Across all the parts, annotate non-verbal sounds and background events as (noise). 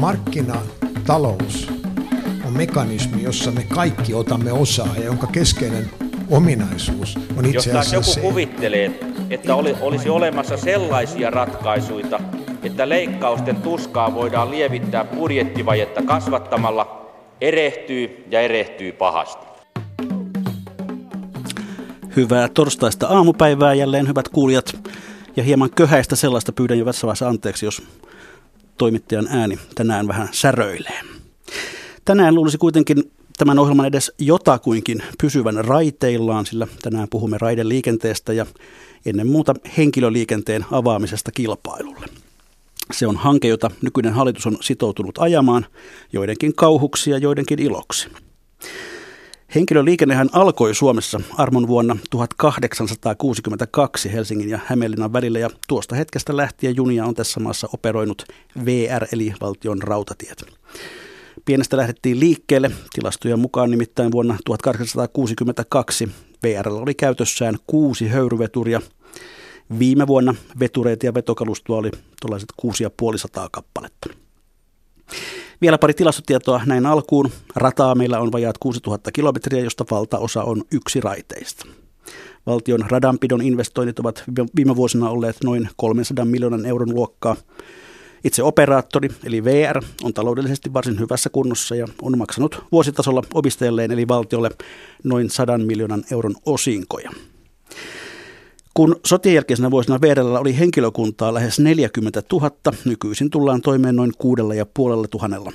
Markkinatalous on mekanismi, jossa me kaikki otamme osaa ja jonka keskeinen ominaisuus on itse asiassa Jos joku se, kuvittelee, että oli, olisi olemassa sellaisia ratkaisuja, että leikkausten tuskaa voidaan lievittää budjettivajetta kasvattamalla, erehtyy ja erehtyy pahasti. Hyvää torstaista aamupäivää jälleen, hyvät kuulijat. Ja hieman köhäistä sellaista pyydän jo tässä vaiheessa anteeksi, jos toimittajan ääni tänään vähän säröilee. Tänään luulisi kuitenkin tämän ohjelman edes jotakuinkin pysyvän raiteillaan, sillä tänään puhumme raideliikenteestä ja ennen muuta henkilöliikenteen avaamisesta kilpailulle. Se on hanke, jota nykyinen hallitus on sitoutunut ajamaan, joidenkin kauhuksi ja joidenkin iloksi. Henkilöliikennehän alkoi Suomessa armon vuonna 1862 Helsingin ja Hämeenlinnan välillä ja tuosta hetkestä lähtien junia on tässä maassa operoinut VR eli valtion rautatiet. Pienestä lähdettiin liikkeelle. Tilastojen mukaan nimittäin vuonna 1862 VR oli käytössään kuusi höyryveturia. Viime vuonna vetureita ja vetokalustoa oli tuollaiset 6500 kappaletta. Vielä pari tilastotietoa näin alkuun. Rataa meillä on vajaat 6000 kilometriä, josta valtaosa on yksi raiteista. Valtion radanpidon investoinnit ovat viime vuosina olleet noin 300 miljoonan euron luokkaa. Itse operaattori, eli VR, on taloudellisesti varsin hyvässä kunnossa ja on maksanut vuositasolla omistajalleen, eli valtiolle, noin 100 miljoonan euron osinkoja. Kun sotien jälkeisenä vuosina VRllä oli henkilökuntaa lähes 40 000, nykyisin tullaan toimeen noin kuudella ja puolella tuhannella.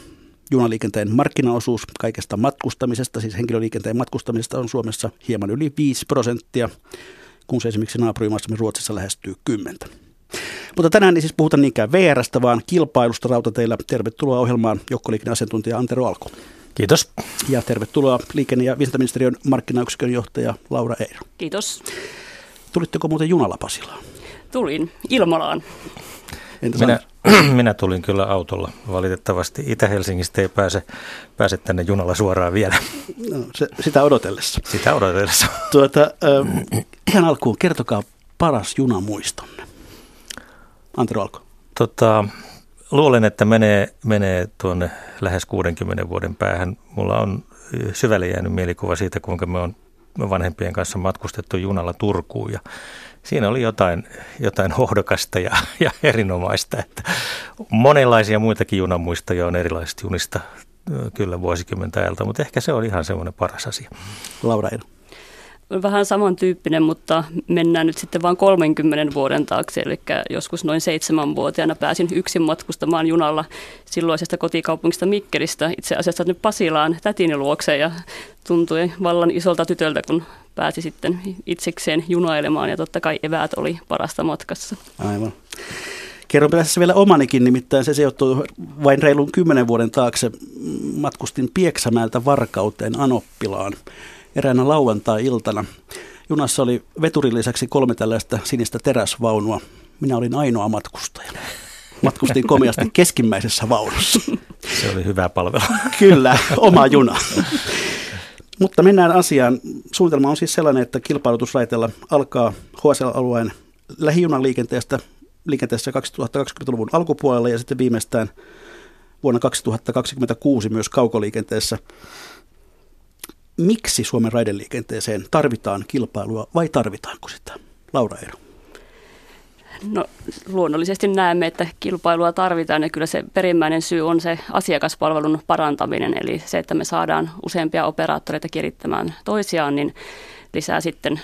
Junaliikenteen markkinaosuus kaikesta matkustamisesta, siis henkilöliikenteen matkustamisesta on Suomessa hieman yli 5 prosenttia, kun se esimerkiksi naapurimaassamme Ruotsissa lähestyy 10. Mutta tänään ei siis puhuta niinkään VRstä, vaan kilpailusta rautateillä. Tervetuloa ohjelmaan joukkoliikenneasiantuntija Antero Alko. Kiitos. Ja tervetuloa liikenne- ja viestintäministeriön markkinayksikön johtaja Laura Eiro. Kiitos. Tulitteko muuten junalla Pasilaan? Tulin Ilmolaan. Entäs Minä, (clears throat) minä tulin kyllä autolla. Valitettavasti Itä-Helsingistä ei pääse, pääse tänne junalla suoraan vielä. No, se, sitä odotellessa. Sitä odotellessa. (laughs) Tuota, äh, ihan alkuun kertokaa paras junamuistonne. Antero Alko. Tota, luulen, että menee, menee tuonne lähes 60 vuoden päähän. Mulla on syvälle jäänyt mielikuva siitä, kuinka me on vanhempien kanssa matkustettu junalla Turkuun ja siinä oli jotain, jotain hohdokasta ja, ja erinomaista. Että monenlaisia muitakin junamuistoja on erilaisista junista kyllä vuosikymmentä ajalta, mutta ehkä se on ihan semmoinen paras asia. Laura Eino. Vähän samantyyppinen, mutta mennään nyt sitten vain 30 vuoden taakse, eli joskus noin seitsemänvuotiaana pääsin yksin matkustamaan junalla silloisesta kotikaupungista Mikkelistä itse asiassa nyt Pasilaan tätini luokse ja tuntui vallan isolta tytöltä, kun pääsi sitten itsekseen junailemaan ja totta kai eväät oli parasta matkassa. Aivan. Kerron tässä vielä omanikin, nimittäin se sijoittuu vain reilun kymmenen vuoden taakse. Matkustin Pieksämäeltä Varkauteen Anoppilaan eräänä lauantai-iltana. Junassa oli veturin lisäksi kolme tällaista sinistä teräsvaunua. Minä olin ainoa matkustaja. Matkustin komiasti keskimmäisessä vaunussa. Se oli hyvä palvelu. Kyllä, oma juna. Mutta mennään asiaan. Suunnitelma on siis sellainen, että kilpailutusraiteella alkaa HSL-alueen lähijunan liikenteestä liikenteessä 2020-luvun alkupuolella ja sitten viimeistään vuonna 2026 myös kaukoliikenteessä. Miksi Suomen raideliikenteeseen tarvitaan kilpailua vai tarvitaanko sitä? Laura Eero. No luonnollisesti näemme, että kilpailua tarvitaan ja kyllä se perimmäinen syy on se asiakaspalvelun parantaminen, eli se, että me saadaan useampia operaattoreita kirittämään toisiaan, niin lisää sitten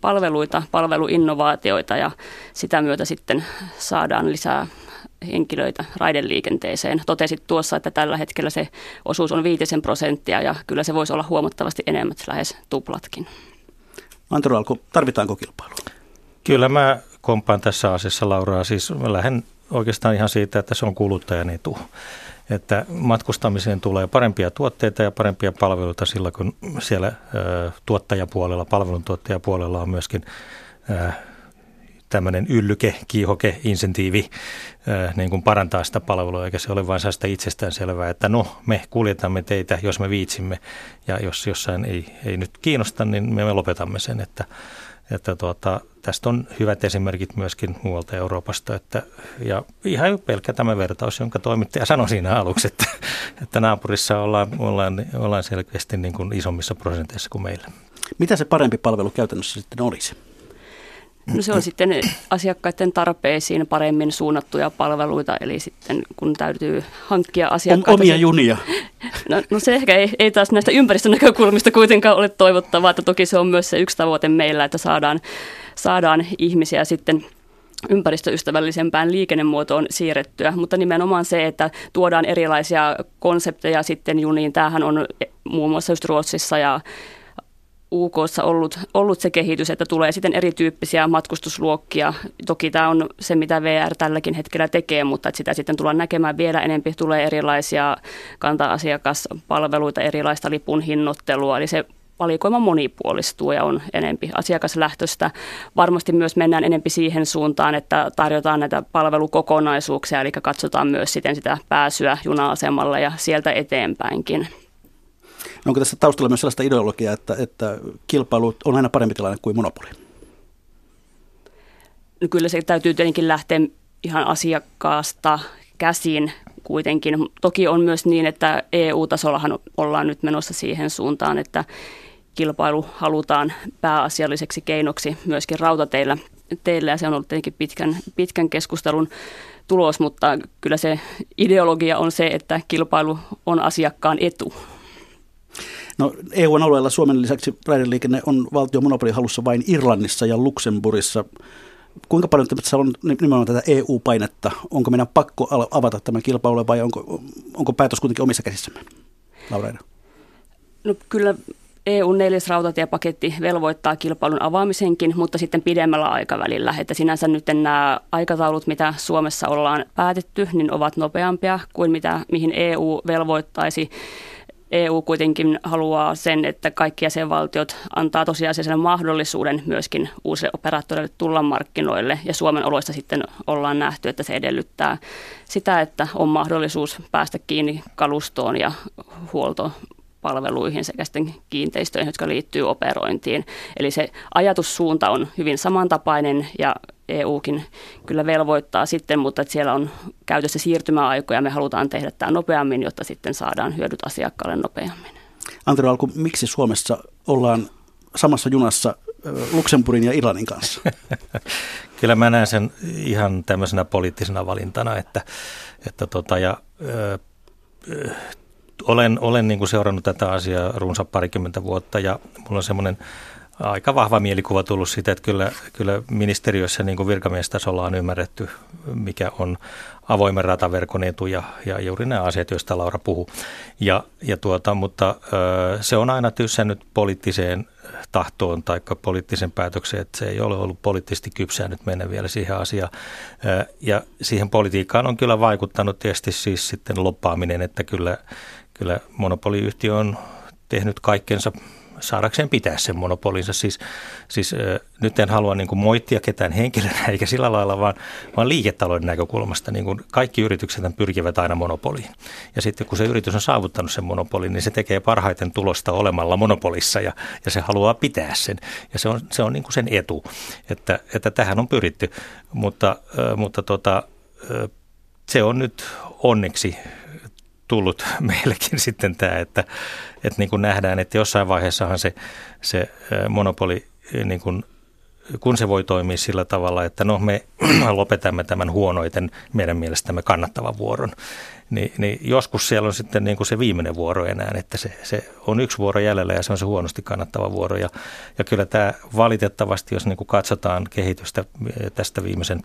palveluita, palveluinnovaatioita ja sitä myötä sitten saadaan lisää henkilöitä raideliikenteeseen. Totesit tuossa, että tällä hetkellä se osuus on viitisen prosenttia ja kyllä se voisi olla huomattavasti enemmän, lähes tuplatkin. Antero Alko, tarvitaanko kilpailua? Kyllä mä kompaan tässä asiassa Lauraa. Siis mä lähden oikeastaan ihan siitä, että se on kuluttajan etu. Että matkustamiseen tulee parempia tuotteita ja parempia palveluita sillä, kun siellä ö, tuottajapuolella, palveluntuottajapuolella on myöskin ö, tämmöinen yllyke, kiihoke, insentiivi niin kuin parantaa sitä palvelua, eikä se ole vain sellaista itsestään selvää, että no, me kuljetamme teitä, jos me viitsimme, ja jos jossain ei, ei nyt kiinnosta, niin me lopetamme sen, että että tuota, tästä on hyvät esimerkit myöskin muualta Euroopasta. Että, ja ihan pelkkä tämä vertaus, jonka toimittaja sanoi siinä aluksi, että, että naapurissa ollaan, ollaan, ollaan selkeästi niin kuin isommissa prosenteissa kuin meillä. Mitä se parempi palvelu käytännössä sitten olisi? No se on sitten asiakkaiden tarpeisiin paremmin suunnattuja palveluita, eli sitten kun täytyy hankkia asiakkaita. Omia junia. (laughs) No, no se ehkä ei, ei taas näistä ympäristön näkökulmista kuitenkaan ole toivottavaa, että toki se on myös se yksi tavoite meillä, että saadaan, saadaan ihmisiä sitten ympäristöystävällisempään liikennemuotoon siirrettyä, mutta nimenomaan se, että tuodaan erilaisia konsepteja sitten juniin. Tämähän on muun muassa just Ruotsissa ja UKssa ollut, ollut se kehitys, että tulee sitten erityyppisiä matkustusluokkia. Toki tämä on se, mitä VR tälläkin hetkellä tekee, mutta että sitä sitten tullaan näkemään vielä enempi. Tulee erilaisia kanta-asiakaspalveluita, erilaista lipun hinnoittelua, eli se valikoima monipuolistuu ja on enempi asiakaslähtöistä. Varmasti myös mennään enempi siihen suuntaan, että tarjotaan näitä palvelukokonaisuuksia, eli katsotaan myös sitä pääsyä juna-asemalle ja sieltä eteenpäinkin. No onko tässä taustalla myös sellaista ideologiaa, että, että kilpailu on aina parempi tilanne kuin monopoli? No kyllä se täytyy tietenkin lähteä ihan asiakkaasta käsin kuitenkin. Toki on myös niin, että EU-tasollahan ollaan nyt menossa siihen suuntaan, että kilpailu halutaan pääasialliseksi keinoksi myöskin rautateillä teillä ja se on ollut tietenkin pitkän, pitkän keskustelun tulos, mutta kyllä se ideologia on se, että kilpailu on asiakkaan etu. No, EUn alueella Suomen lisäksi raideliikenne on valtion monopolihalussa vain Irlannissa ja Luxemburgissa. Kuinka paljon tässä on nimenomaan tätä EU-painetta? Onko meidän pakko avata tämä kilpailu vai onko, onko päätös kuitenkin omissa käsissämme? Laureina. No kyllä eu neljäs rautatiepaketti velvoittaa kilpailun avaamisenkin, mutta sitten pidemmällä aikavälillä. Että sinänsä nyt nämä aikataulut, mitä Suomessa ollaan päätetty, niin ovat nopeampia kuin mitä, mihin EU velvoittaisi. EU kuitenkin haluaa sen, että kaikki jäsenvaltiot antaa tosiasiallisen mahdollisuuden myöskin uusille operaattoreille tulla markkinoille. Ja Suomen oloista sitten ollaan nähty, että se edellyttää sitä, että on mahdollisuus päästä kiinni kalustoon ja huolto palveluihin sekä sitten kiinteistöihin, jotka liittyy operointiin. Eli se ajatussuunta on hyvin samantapainen ja EUkin kyllä velvoittaa sitten, mutta että siellä on käytössä siirtymäaikoja. Me halutaan tehdä tämä nopeammin, jotta sitten saadaan hyödyt asiakkaalle nopeammin. Antero Alku, miksi Suomessa ollaan samassa junassa Luxemburgin ja Irlannin kanssa? (laughs) Kyllä mä näen sen ihan tämmöisenä poliittisena valintana, että, että tota, ja, ö, olen, olen niin kuin seurannut tätä asiaa runsa parikymmentä vuotta ja mulla on semmoinen aika vahva mielikuva tullut siitä, että kyllä, kyllä ministeriössä niin kuin virkamiestasolla on ymmärretty, mikä on avoimen rataverkon etu ja, ja juuri nämä asiat, joista Laura puhuu. Ja, ja tuota, mutta ö, se on aina tyssännyt poliittiseen tahtoon tai poliittisen päätökseen, että se ei ole ollut poliittisesti kypsää nyt mennä vielä siihen asiaan. Ja siihen politiikkaan on kyllä vaikuttanut tietysti siis sitten loppaaminen, että kyllä, kyllä monopoliyhtiö on tehnyt kaikkensa saadakseen pitää sen monopolinsa. Siis, siis nyt en halua niin kuin moittia ketään henkilönä eikä sillä lailla, vaan, vaan liiketalouden näkökulmasta. Niin kuin kaikki yritykset pyrkivät aina monopoliin. Ja sitten kun se yritys on saavuttanut sen monopolin, niin se tekee parhaiten tulosta olemalla monopolissa ja, ja se haluaa pitää sen. Ja se on, se on niin kuin sen etu, että, että tähän on pyritty. Mutta, mutta tota, se on nyt onneksi tullut (laughs) meillekin sitten tämä, että, että niin kuin nähdään, että jossain vaiheessahan se, se monopoli, niin kuin, kun se voi toimia sillä tavalla, että no me (clears throat) lopetamme tämän huonoiten meidän mielestämme kannattavan vuoron, niin, niin joskus siellä on sitten niin kuin se viimeinen vuoro enää, että se, se on yksi vuoro jäljellä ja se on se huonosti kannattava vuoro. Ja, ja kyllä tämä valitettavasti, jos niin kuin katsotaan kehitystä tästä viimeisen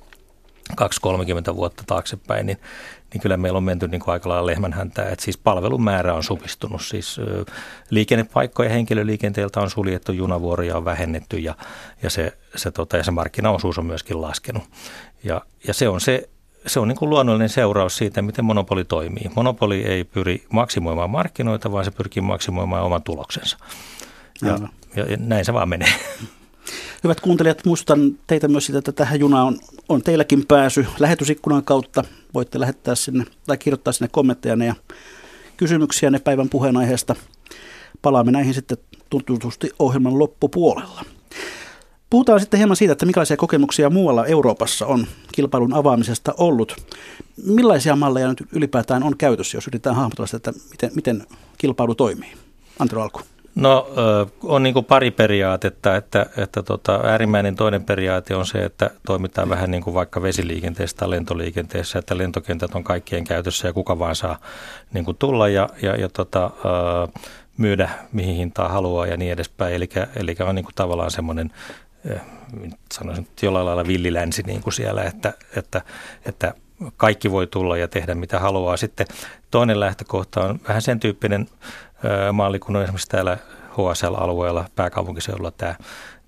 2-30 vuotta taaksepäin, niin, niin kyllä meillä on menty niin kuin aika lailla lehmänhäntää. Että siis palvelun määrä on supistunut. Siis liikennepaikkoja henkilöliikenteeltä on suljettu, junavuoroja on vähennetty ja, ja, se, se, tota, ja se markkinaosuus on myöskin laskenut. Ja, ja se on se se on niin kuin luonnollinen seuraus siitä, miten monopoli toimii. Monopoli ei pyri maksimoimaan markkinoita, vaan se pyrkii maksimoimaan oman tuloksensa. Ja, ja, ja näin se vaan menee. Hyvät kuuntelijat, muistutan teitä myös sitä, että tähän junaan on, on teilläkin pääsy lähetysikkunan kautta. Voitte lähettää sinne tai kirjoittaa sinne kommentteja ja kysymyksiä ne päivän puheenaiheesta. Palaamme näihin sitten tuntutusti ohjelman loppupuolella. Puhutaan sitten hieman siitä, että millaisia kokemuksia muualla Euroopassa on kilpailun avaamisesta ollut. Millaisia malleja nyt ylipäätään on käytössä, jos yritetään hahmotella sitä, että miten, miten kilpailu toimii? Antero Alku. No on niin pari periaatetta, että, että tota, äärimmäinen toinen periaate on se, että toimitaan vähän niin kuin vaikka vesiliikenteessä tai lentoliikenteessä, että lentokentät on kaikkien käytössä ja kuka vaan saa niin kuin tulla ja, ja, ja tota, myydä mihin hintaan haluaa ja niin edespäin. Eli, eli on niin kuin tavallaan semmoinen sanoisin jollain lailla villilänsi niin kuin siellä, että, että, että kaikki voi tulla ja tehdä mitä haluaa. Sitten toinen lähtökohta on vähän sen tyyppinen malli, kun on esimerkiksi täällä HSL-alueella pääkaupunkiseudulla tämä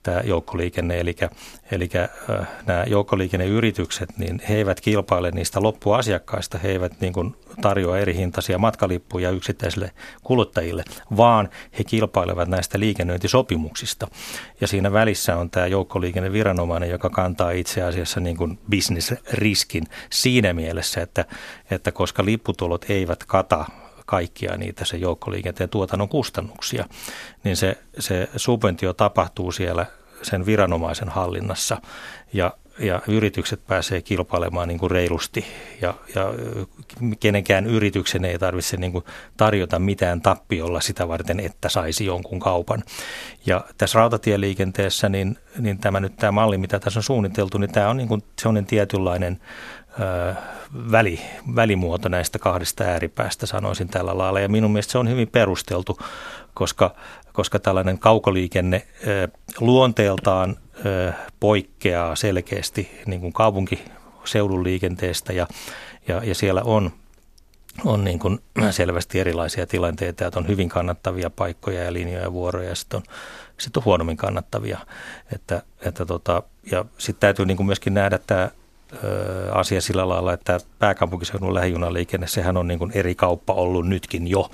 tämä joukkoliikenne, eli, eli nämä joukkoliikenneyritykset, niin he eivät kilpaile niistä loppuasiakkaista, he eivät niin kuin tarjoa eri hintaisia matkalippuja yksittäisille kuluttajille, vaan he kilpailevat näistä liikennöintisopimuksista. Ja siinä välissä on tämä joukkoliikenneviranomainen, joka kantaa itse asiassa niin kuin business-riskin siinä mielessä, että, että koska lipputulot eivät kata kaikkia niitä se joukkoliikenteen tuotannon kustannuksia, niin se, se subventio tapahtuu siellä sen viranomaisen hallinnassa ja, ja yritykset pääsee kilpailemaan niin kuin reilusti ja, ja kenenkään yrityksen ei tarvitse niin kuin tarjota mitään tappiolla sitä varten, että saisi jonkun kaupan. Ja tässä rautatieliikenteessä, niin, niin tämä nyt tämä malli, mitä tässä on suunniteltu, niin tämä on niin kuin sellainen tietynlainen väli, välimuoto näistä kahdesta ääripäästä, sanoisin tällä lailla. Ja minun mielestä se on hyvin perusteltu, koska, koska tällainen kaukoliikenne luonteeltaan poikkeaa selkeästi niin kuin kaupunkiseudun liikenteestä ja, ja, ja siellä on on niin kuin (clears throat) selvästi erilaisia tilanteita, että on hyvin kannattavia paikkoja ja linjoja ja vuoroja ja sitten on, sit on huonommin kannattavia. Että, että tota, ja sitten täytyy niin kuin myöskin nähdä tämä asia sillä lailla, että pääkaupunkiseudun lähijunaliikenne, sehän on niin kuin eri kauppa ollut nytkin jo.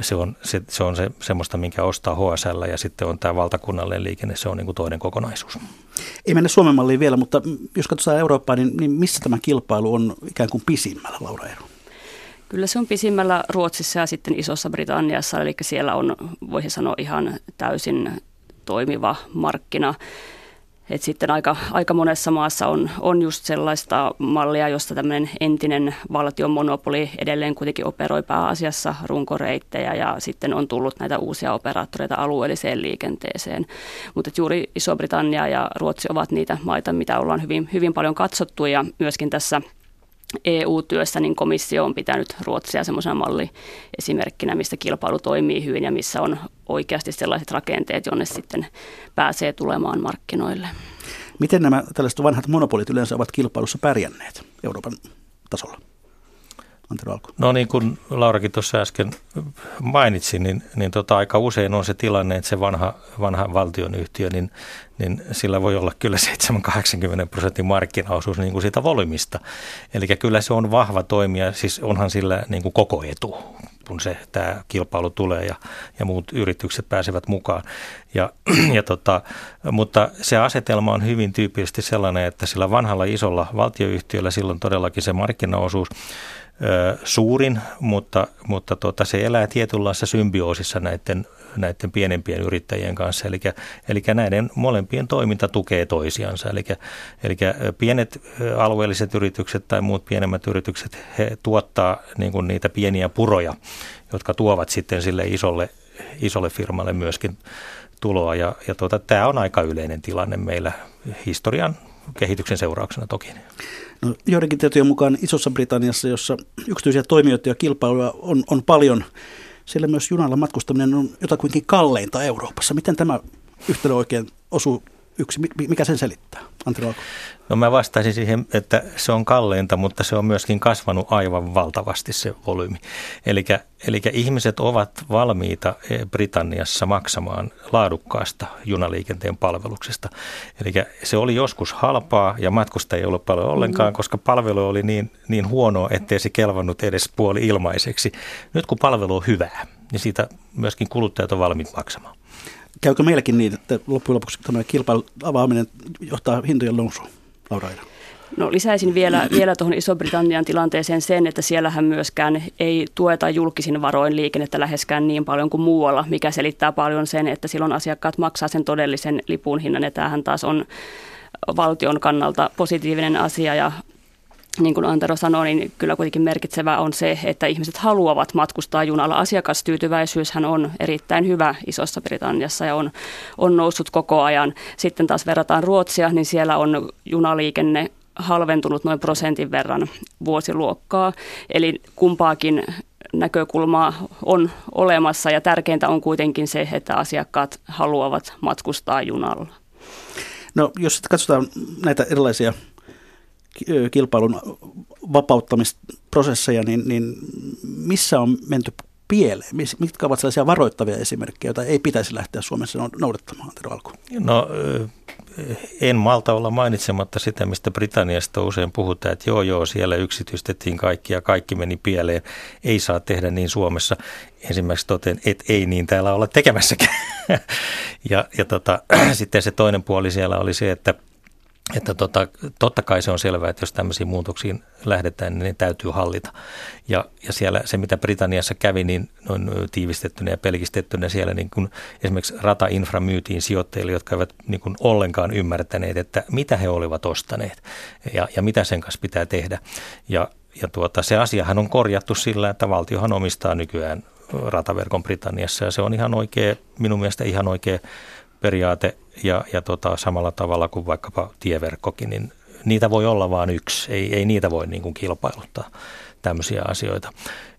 Se on, se, se on se, semmoista, minkä ostaa HSL ja sitten on tämä valtakunnallinen liikenne, se on niin kuin toinen kokonaisuus. Ei mennä Suomen malliin vielä, mutta jos katsotaan Eurooppaa, niin, niin missä tämä kilpailu on ikään kuin pisimmällä, Laura Eero? Kyllä se on pisimmällä Ruotsissa ja sitten Isossa Britanniassa, eli siellä on, voisi sanoa, ihan täysin toimiva markkina. Et sitten aika, aika monessa maassa on, on just sellaista mallia, josta tämmöinen entinen valtion monopoli edelleen kuitenkin operoi pääasiassa runkoreittejä ja sitten on tullut näitä uusia operaattoreita alueelliseen liikenteeseen. Mutta juuri Iso-Britannia ja Ruotsi ovat niitä maita, mitä ollaan hyvin, hyvin paljon katsottu ja myöskin tässä EU-työssä niin komissio on pitänyt Ruotsia semmoisena malliesimerkkinä, mistä kilpailu toimii hyvin ja missä on oikeasti sellaiset rakenteet, jonne sitten pääsee tulemaan markkinoille. Miten nämä tällaiset vanhat monopolit yleensä ovat kilpailussa pärjänneet Euroopan tasolla? Antero Alku. No niin kuin Laurakin tuossa äsken mainitsi, niin, niin tota, aika usein on se tilanne, että se vanha, vanha valtionyhtiö, niin, niin sillä voi olla kyllä 7-80 prosentin markkinaosuus niin kuin siitä volyymista. Eli kyllä se on vahva toimija, siis onhan sillä niin kuin koko etu, kun se tämä kilpailu tulee ja, ja muut yritykset pääsevät mukaan. Ja, (clears throat) ja tota, mutta se asetelma on hyvin tyypillisesti sellainen, että sillä vanhalla isolla valtioyhtiöllä silloin todellakin se markkinaosuus suurin, mutta, mutta tota, se elää tietynlaisessa symbioosissa näiden, näiden pienempien yrittäjien kanssa. Eli, eli näiden molempien toiminta tukee toisiansa. Eli, eli pienet alueelliset yritykset tai muut pienemmät yritykset, he tuottaa niin kuin niitä pieniä puroja, jotka tuovat sitten sille isolle, isolle firmalle myöskin tuloa. Ja, ja tuota, tämä on aika yleinen tilanne meillä historian kehityksen seurauksena toki. No, joidenkin tietojen mukaan Isossa Britanniassa, jossa yksityisiä toimijoita ja kilpailuja on, on paljon, siellä myös junalla matkustaminen on jotakuinkin kalleinta Euroopassa. Miten tämä yhtälö oikein osuu yksi? Mikä sen selittää? Alko. No mä vastaisin siihen, että se on kalleinta, mutta se on myöskin kasvanut aivan valtavasti se volyymi. Eli ihmiset ovat valmiita eh, Britanniassa maksamaan laadukkaasta junaliikenteen palveluksesta. Eli se oli joskus halpaa ja matkusta ei ollut paljon ollenkaan, mm. koska palvelu oli niin, niin huonoa, ettei se kelvannut edes puoli ilmaiseksi. Nyt kun palvelu on hyvää, niin siitä myöskin kuluttajat on valmiit maksamaan. Käykö meilläkin niin, että loppujen lopuksi tämä kilpailun avaaminen johtaa hintojen nousuun, Laura? No lisäisin vielä, vielä tuohon Iso-Britannian tilanteeseen sen, että siellähän myöskään ei tueta julkisin varoin liikennettä läheskään niin paljon kuin muualla, mikä selittää paljon sen, että silloin asiakkaat maksaa sen todellisen lipun hinnan ja tämähän taas on valtion kannalta positiivinen asia ja niin kuin Antero sanoi, niin kyllä kuitenkin merkitsevää on se, että ihmiset haluavat matkustaa junalla. Asiakastyytyväisyyshän on erittäin hyvä Isossa Britanniassa ja on, on noussut koko ajan. Sitten taas verrataan Ruotsia, niin siellä on junaliikenne halventunut noin prosentin verran vuosiluokkaa. Eli kumpaakin näkökulmaa on olemassa ja tärkeintä on kuitenkin se, että asiakkaat haluavat matkustaa junalla. No jos katsotaan näitä erilaisia kilpailun vapauttamisprosesseja, niin, niin missä on menty pieleen? Mitkä ovat sellaisia varoittavia esimerkkejä, joita ei pitäisi lähteä Suomessa noudattamaan, Antero Alku? No en malta olla mainitsematta sitä, mistä Britanniasta usein puhutaan, että joo joo, siellä yksityistettiin kaikki ja kaikki meni pieleen. Ei saa tehdä niin Suomessa. Ensimmäiseksi toten, että ei niin täällä olla tekemässäkään. (laughs) ja ja tota, (clears throat) sitten se toinen puoli siellä oli se, että – että tota, totta kai se on selvää, että jos tämmöisiin muutoksiin lähdetään, niin ne täytyy hallita. Ja, ja siellä se, mitä Britanniassa kävi, niin noin tiivistettynä ja pelkistettynä siellä niin kun esimerkiksi ratainfra myytiin sijoittajille, jotka eivät niin kun ollenkaan ymmärtäneet, että mitä he olivat ostaneet ja, ja mitä sen kanssa pitää tehdä. Ja, ja tuota, se asiahan on korjattu sillä, että valtiohan omistaa nykyään rataverkon Britanniassa ja se on ihan oikea, minun mielestä ihan oikea periaate ja, ja tota, samalla tavalla kuin vaikkapa tieverkkokin, niin niitä voi olla vain yksi, ei, ei niitä voi niin kuin kilpailuttaa tämmöisiä asioita.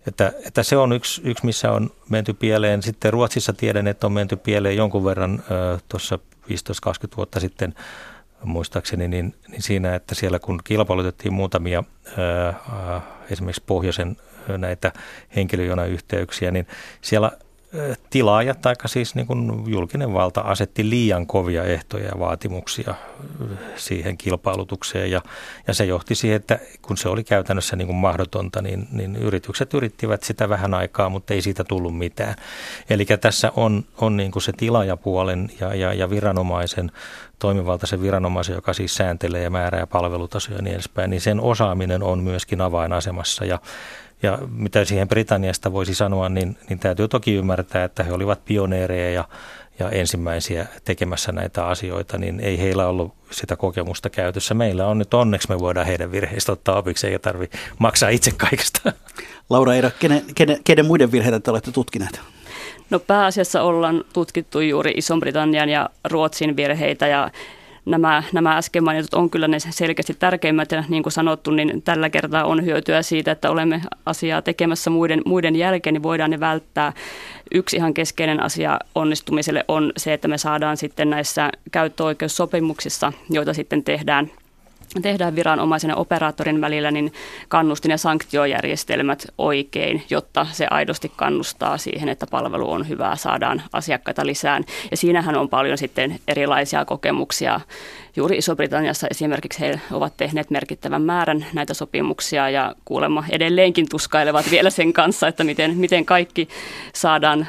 Että, että se on yksi, yksi, missä on menty pieleen. Sitten Ruotsissa tiedän, että on menty pieleen jonkun verran tuossa 15-20 vuotta sitten muistaakseni, niin, niin siinä, että siellä kun kilpailutettiin muutamia ää, esimerkiksi pohjoisen näitä henkilöjonayhteyksiä, niin siellä tilaaja tai siis niin kuin julkinen valta asetti liian kovia ehtoja ja vaatimuksia siihen kilpailutukseen ja, ja se johti siihen, että kun se oli käytännössä niin kuin mahdotonta, niin, niin yritykset yrittivät sitä vähän aikaa, mutta ei siitä tullut mitään. Eli tässä on, on niin kuin se tilaajapuolen ja, ja, ja viranomaisen toimivaltaisen viranomaisen, joka siis sääntelee ja määrää palvelutasoja ja niin edespäin, niin sen osaaminen on myöskin avainasemassa ja ja mitä siihen Britanniasta voisi sanoa, niin, niin täytyy toki ymmärtää, että he olivat pioneereja ja, ja ensimmäisiä tekemässä näitä asioita, niin ei heillä ollut sitä kokemusta käytössä. Meillä on nyt onneksi, me voidaan heidän virheistä ottaa opiksi, eikä tarvitse maksaa itse kaikesta. Laura Eira, kenen, kenen, kenen muiden virheitä te olette tutkineet? No pääasiassa ollaan tutkittu juuri Ison-Britannian ja Ruotsin virheitä ja nämä, nämä äsken mainitut on kyllä ne selkeästi tärkeimmät ja niin kuin sanottu, niin tällä kertaa on hyötyä siitä, että olemme asiaa tekemässä muiden, muiden jälkeen, niin voidaan ne välttää. Yksi ihan keskeinen asia onnistumiselle on se, että me saadaan sitten näissä käyttöoikeussopimuksissa, joita sitten tehdään – tehdään viranomaisen ja operaattorin välillä, niin kannustin- ja sanktiojärjestelmät oikein, jotta se aidosti kannustaa siihen, että palvelu on hyvää, saadaan asiakkaita lisään. Ja siinähän on paljon sitten erilaisia kokemuksia. Juuri Iso-Britanniassa esimerkiksi he ovat tehneet merkittävän määrän näitä sopimuksia ja kuulemma edelleenkin tuskailevat vielä sen kanssa, että miten, miten kaikki saadaan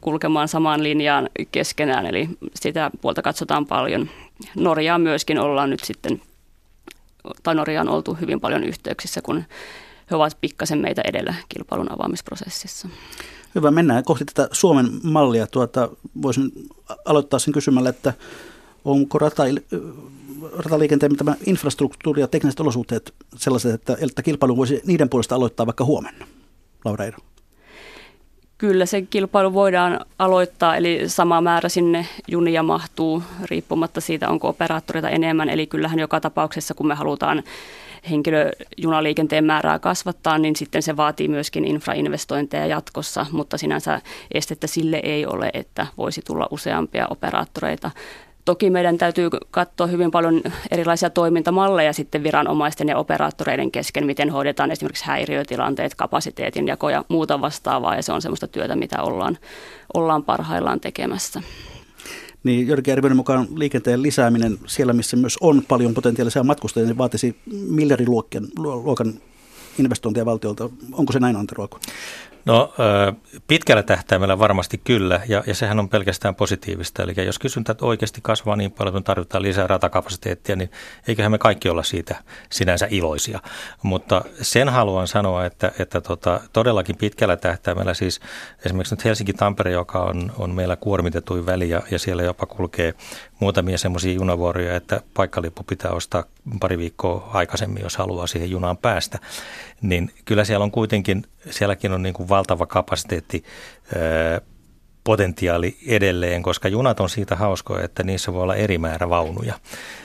kulkemaan samaan linjaan keskenään. Eli sitä puolta katsotaan paljon. Norjaa myöskin ollaan nyt sitten tai Norjaan oltu hyvin paljon yhteyksissä, kun he ovat pikkasen meitä edellä kilpailun avaamisprosessissa. Hyvä, mennään kohti tätä Suomen mallia. Tuota, voisin aloittaa sen kysymällä, että onko rata, rataliikenteen tämä infrastruktuuri ja tekniset olosuhteet sellaiset, että, että kilpailu voisi niiden puolesta aloittaa vaikka huomenna? Laura Eero. Kyllä se kilpailu voidaan aloittaa, eli sama määrä sinne junia mahtuu riippumatta siitä, onko operaattoreita enemmän. Eli kyllähän joka tapauksessa, kun me halutaan henkilöjunaliikenteen määrää kasvattaa, niin sitten se vaatii myöskin infrainvestointeja jatkossa, mutta sinänsä estettä sille ei ole, että voisi tulla useampia operaattoreita Toki meidän täytyy katsoa hyvin paljon erilaisia toimintamalleja sitten viranomaisten ja operaattoreiden kesken, miten hoidetaan esimerkiksi häiriötilanteet, kapasiteetin jako ja muuta vastaavaa, ja se on sellaista työtä, mitä ollaan, ollaan parhaillaan tekemässä. Niin Jörgen Järvinen mukaan liikenteen lisääminen siellä, missä myös on paljon potentiaalisia matkustajia, niin vaatisi miljardiluokan luokan investointeja valtiolta. Onko se näin, Antero No pitkällä tähtäimellä varmasti kyllä, ja, ja sehän on pelkästään positiivista. Eli jos kysyntä oikeasti kasvaa niin paljon, että tarvitaan lisää ratakapasiteettia, niin eiköhän me kaikki olla siitä sinänsä iloisia. Mutta sen haluan sanoa, että, että tota, todellakin pitkällä tähtäimellä siis esimerkiksi nyt Helsinki-Tampere, joka on, on meillä kuormitetuin väli, ja, ja siellä jopa kulkee muutamia semmoisia junavuoroja, että paikkalippu pitää ostaa pari viikkoa aikaisemmin, jos haluaa siihen junaan päästä, niin kyllä siellä on kuitenkin, sielläkin on niin kuin valtava kapasiteetti potentiaali edelleen, koska junat on siitä hauskoja, että niissä voi olla eri määrä vaunuja.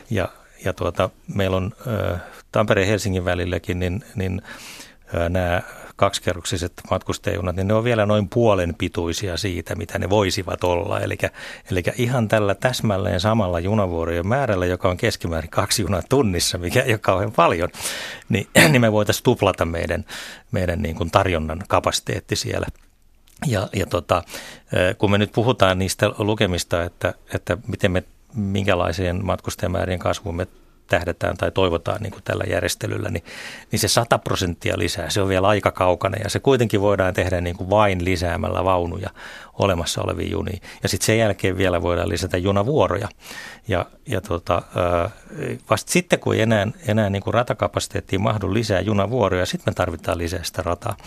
Ja, ja tuota, meillä on Tampereen Helsingin välilläkin, niin, niin nämä kaksikerroksiset matkustajajunat, niin ne on vielä noin puolen pituisia siitä, mitä ne voisivat olla. Eli, eli ihan tällä täsmälleen samalla junavuorojen määrällä, joka on keskimäärin kaksi junaa tunnissa, mikä ei ole kauhean paljon, niin, (clears throat) niin me voitaisiin tuplata meidän, meidän niin kuin tarjonnan kapasiteetti siellä. Ja, ja tota, kun me nyt puhutaan niistä lukemista, että, että miten me minkälaiseen matkustajamäärien kasvuun me tähdetään tai toivotaan niin kuin tällä järjestelyllä, niin, niin se 100 prosenttia lisää, se on vielä aika kaukana ja se kuitenkin voidaan tehdä niin kuin vain lisäämällä vaunuja olemassa oleviin juniin. Ja sitten sen jälkeen vielä voidaan lisätä junavuoroja. Ja, ja tota, vasta sitten, kun ei enää, enää niin kuin ratakapasiteettiin mahdu lisää junavuoroja, sitten me tarvitaan lisää sitä rataa.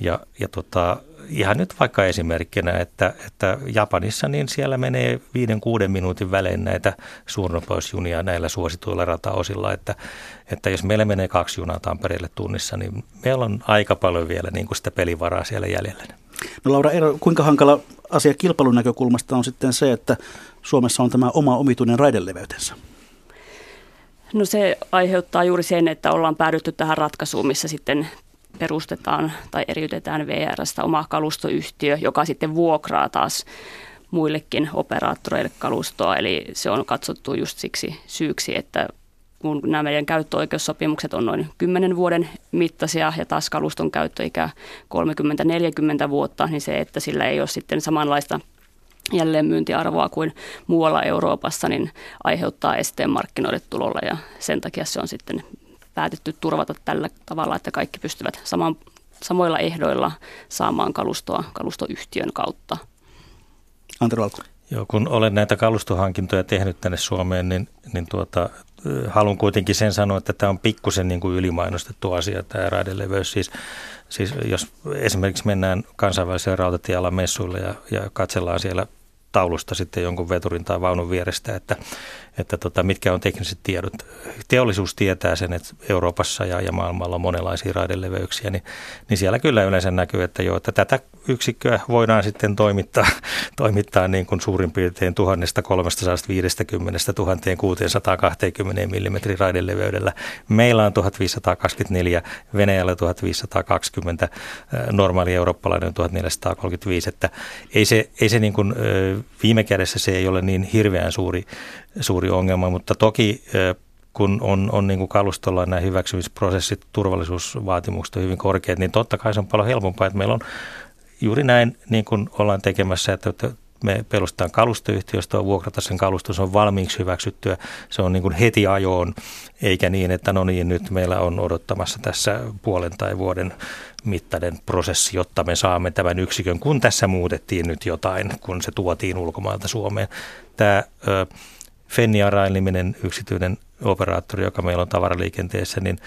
Ja, ja tota, ihan nyt vaikka esimerkkinä, että, että Japanissa niin siellä menee viiden kuuden minuutin välein näitä suurnopeusjunia näillä suosituilla rataosilla, että, että jos meillä menee kaksi junaa Tampereelle tunnissa, niin meillä on aika paljon vielä niin kuin sitä pelivaraa siellä jäljellä. No Laura Eero, kuinka hankala asia kilpailun näkökulmasta on sitten se, että Suomessa on tämä oma omituinen raideleveytensä? No se aiheuttaa juuri sen, että ollaan päädytty tähän ratkaisuun, missä sitten perustetaan tai eriytetään VRstä oma kalustoyhtiö, joka sitten vuokraa taas muillekin operaattoreille kalustoa. Eli se on katsottu just siksi syyksi, että kun nämä meidän käyttöoikeussopimukset on noin 10 vuoden mittaisia ja taas kaluston käyttöikä 30-40 vuotta, niin se, että sillä ei ole sitten samanlaista jälleenmyyntiarvoa kuin muualla Euroopassa, niin aiheuttaa esteen markkinoille tulolla ja sen takia se on sitten päätetty turvata tällä tavalla, että kaikki pystyvät saman, samoilla ehdoilla saamaan kalustoa kalustoyhtiön kautta. Antero Alku. Joo, kun olen näitä kalustohankintoja tehnyt tänne Suomeen, niin, niin tuota, haluan kuitenkin sen sanoa, että tämä on pikkusen niin kuin ylimainostettu asia, tämä raideleveys. Siis, siis jos esimerkiksi mennään kansainväliseen rautatiealan messuille ja, ja katsellaan siellä taulusta sitten jonkun veturin tai vaunun vierestä, että, että tota, mitkä on tekniset tiedot. Teollisuus tietää sen, että Euroopassa ja, ja maailmalla on monenlaisia raideleveyksiä, niin, niin siellä kyllä yleensä näkyy, että, jo, että tätä yksikköä voidaan sitten toimittaa, (laughs) toimittaa niin kuin suurin piirtein 1350 1620 mm raideleveydellä. Meillä on 1524, Venäjällä 1520, normaali eurooppalainen 1435, että ei se, ei se niin kuin, viime kädessä se ei ole niin hirveän suuri, suuri ongelma, mutta toki kun on, on niin kuin kalustolla nämä hyväksymisprosessit, turvallisuusvaatimukset hyvin korkeat, niin totta kai se on paljon helpompaa, että meillä on juuri näin niin kuin ollaan tekemässä, että me perustetaan kalustoyhtiöstä, on vuokrata sen kalusto, se on valmiiksi hyväksyttyä, se on niin kuin heti ajoon, eikä niin, että no niin, nyt meillä on odottamassa tässä puolen tai vuoden mittainen prosessi, jotta me saamme tämän yksikön, kun tässä muutettiin nyt jotain, kun se tuotiin ulkomailta Suomeen. Tämä Fennia Rail-niminen yksityinen operaattori, joka meillä on tavaraliikenteessä, niin,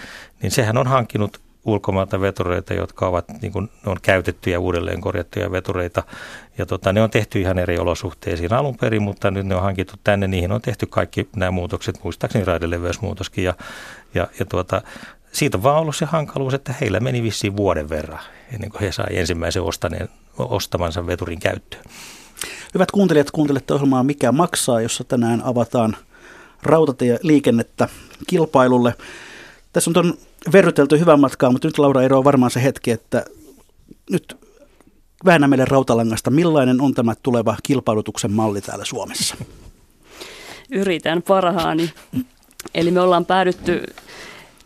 niin sehän on hankkinut ulkomailta vetureita, jotka ovat niin kuin, ne on käytettyjä uudelleen korjattuja vetureita. Ja tota, ne on tehty ihan eri olosuhteisiin alun perin, mutta nyt ne on hankittu tänne. Niihin on tehty kaikki nämä muutokset, muistaakseni raideleveysmuutoskin. Ja, ja, ja tuota, siitä on vaan ollut se hankaluus, että heillä meni vissiin vuoden verran ennen kuin he sai ensimmäisen ostaneen, ostamansa veturin käyttöön. Hyvät kuuntelijat, kuuntelette ohjelmaa Mikä maksaa, jossa tänään avataan rautatieliikennettä kilpailulle. Tässä on tuon verrytelty hyvän matkaa, mutta nyt Laura Eero on varmaan se hetki, että nyt väännä meille rautalangasta. Millainen on tämä tuleva kilpailutuksen malli täällä Suomessa? Yritän parhaani. Eli me ollaan päädytty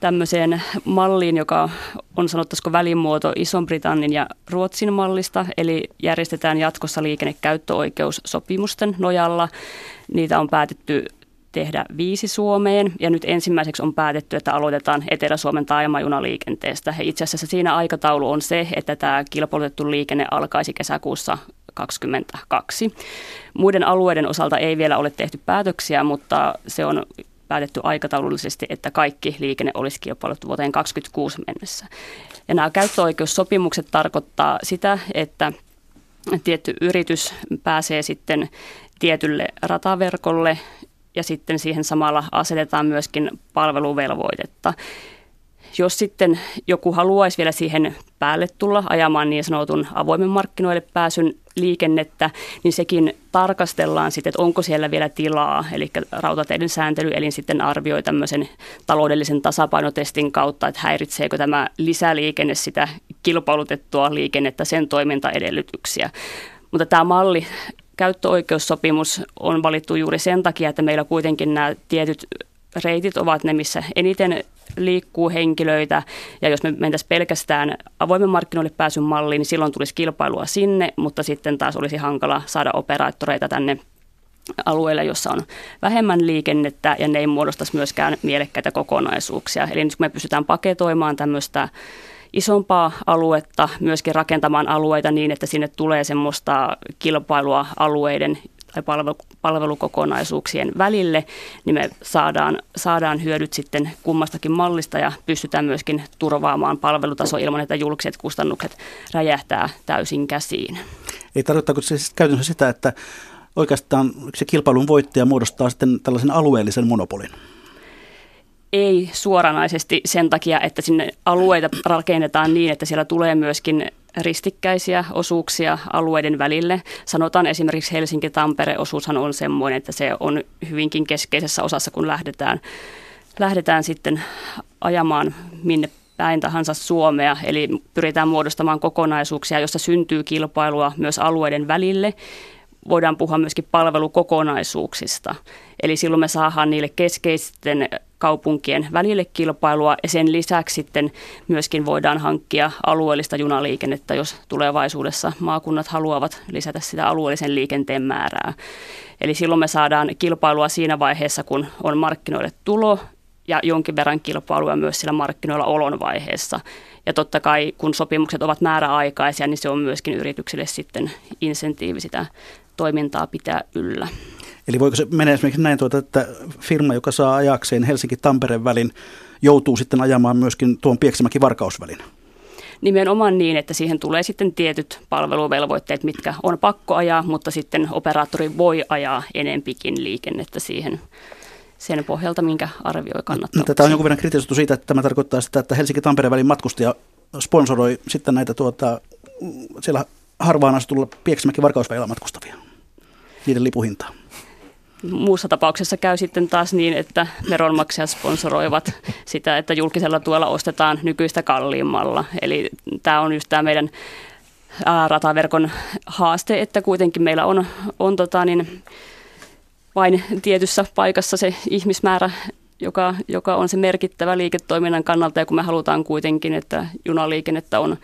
tämmöiseen malliin, joka on sanottaisiko välimuoto Ison-Britannin ja Ruotsin mallista, eli järjestetään jatkossa liikennekäyttöoikeus sopimusten nojalla. Niitä on päätetty tehdä viisi Suomeen ja nyt ensimmäiseksi on päätetty, että aloitetaan Etelä-Suomen taajamajunaliikenteestä. Itse asiassa siinä aikataulu on se, että tämä kilpailutettu liikenne alkaisi kesäkuussa 2022. Muiden alueiden osalta ei vielä ole tehty päätöksiä, mutta se on päätetty aikataulullisesti, että kaikki liikenne olisi kilpailutettu vuoteen 2026 mennessä. Ja nämä käyttöoikeussopimukset tarkoittaa sitä, että tietty yritys pääsee sitten tietylle rataverkolle ja sitten siihen samalla asetetaan myöskin palveluvelvoitetta. Jos sitten joku haluaisi vielä siihen päälle tulla ajamaan niin sanotun avoimen markkinoille pääsyn liikennettä, niin sekin tarkastellaan sitten, että onko siellä vielä tilaa. Eli rautateiden sääntelyelin sitten arvioi tämmöisen taloudellisen tasapainotestin kautta, että häiritseekö tämä lisäliikenne sitä kilpailutettua liikennettä, sen toimintaedellytyksiä. Mutta tämä malli käyttöoikeussopimus on valittu juuri sen takia, että meillä kuitenkin nämä tietyt reitit ovat ne, missä eniten liikkuu henkilöitä. Ja jos me mentäisiin pelkästään avoimen markkinoille pääsyn malliin, niin silloin tulisi kilpailua sinne, mutta sitten taas olisi hankala saada operaattoreita tänne alueille, jossa on vähemmän liikennettä ja ne ei muodostaisi myöskään mielekkäitä kokonaisuuksia. Eli nyt kun me pystytään paketoimaan tämmöistä isompaa aluetta, myöskin rakentamaan alueita niin, että sinne tulee semmoista kilpailua alueiden tai palvelukokonaisuuksien välille, niin me saadaan, saadaan hyödyt sitten kummastakin mallista ja pystytään myöskin turvaamaan palvelutaso ilman, että julkiset kustannukset räjähtää täysin käsiin. Ei tarkoittaako se siis käytännössä sitä, että oikeastaan se kilpailun voittaja muodostaa sitten tällaisen alueellisen monopolin? Ei suoranaisesti sen takia, että sinne alueita rakennetaan niin, että siellä tulee myöskin ristikkäisiä osuuksia alueiden välille. Sanotaan esimerkiksi Helsinki-Tampere-osuushan on semmoinen, että se on hyvinkin keskeisessä osassa, kun lähdetään, lähdetään sitten ajamaan minne päin tahansa Suomea, eli pyritään muodostamaan kokonaisuuksia, jossa syntyy kilpailua myös alueiden välille. Voidaan puhua myöskin palvelukokonaisuuksista, eli silloin me saadaan niille keskeisten kaupunkien välille kilpailua ja sen lisäksi sitten myöskin voidaan hankkia alueellista junaliikennettä, jos tulevaisuudessa maakunnat haluavat lisätä sitä alueellisen liikenteen määrää. Eli silloin me saadaan kilpailua siinä vaiheessa, kun on markkinoille tulo ja jonkin verran kilpailua myös sillä markkinoilla olon vaiheessa. Ja totta kai, kun sopimukset ovat määräaikaisia, niin se on myöskin yrityksille sitten insentiivi sitä toimintaa pitää yllä. Eli voiko se mennä esimerkiksi näin, tuota, että firma, joka saa ajakseen Helsinki-Tampereen välin, joutuu sitten ajamaan myöskin tuon Pieksämäki-Varkausvälin? Nimenomaan niin, että siihen tulee sitten tietyt palveluvelvoitteet, mitkä on pakko ajaa, mutta sitten operaattori voi ajaa enempikin liikennettä siihen sen pohjalta, minkä arvioi kannattaa. Tätä on jonkun verran kritisoitu siitä, että tämä tarkoittaa sitä, että Helsinki-Tampereen välin matkustaja sponsoroi sitten näitä tuota, siellä harvaan asutulla Pieksämäki-Varkausvälillä matkustavia, niiden lipuhintaa. Muussa tapauksessa käy sitten taas niin, että veronmaksajat sponsoroivat sitä, että julkisella tuella ostetaan nykyistä kalliimmalla. Eli tämä on just tämä meidän rataverkon haaste, että kuitenkin meillä on, on tota niin, vain tietyssä paikassa se ihmismäärä, joka, joka on se merkittävä liiketoiminnan kannalta, ja kun me halutaan kuitenkin, että junaliikennettä on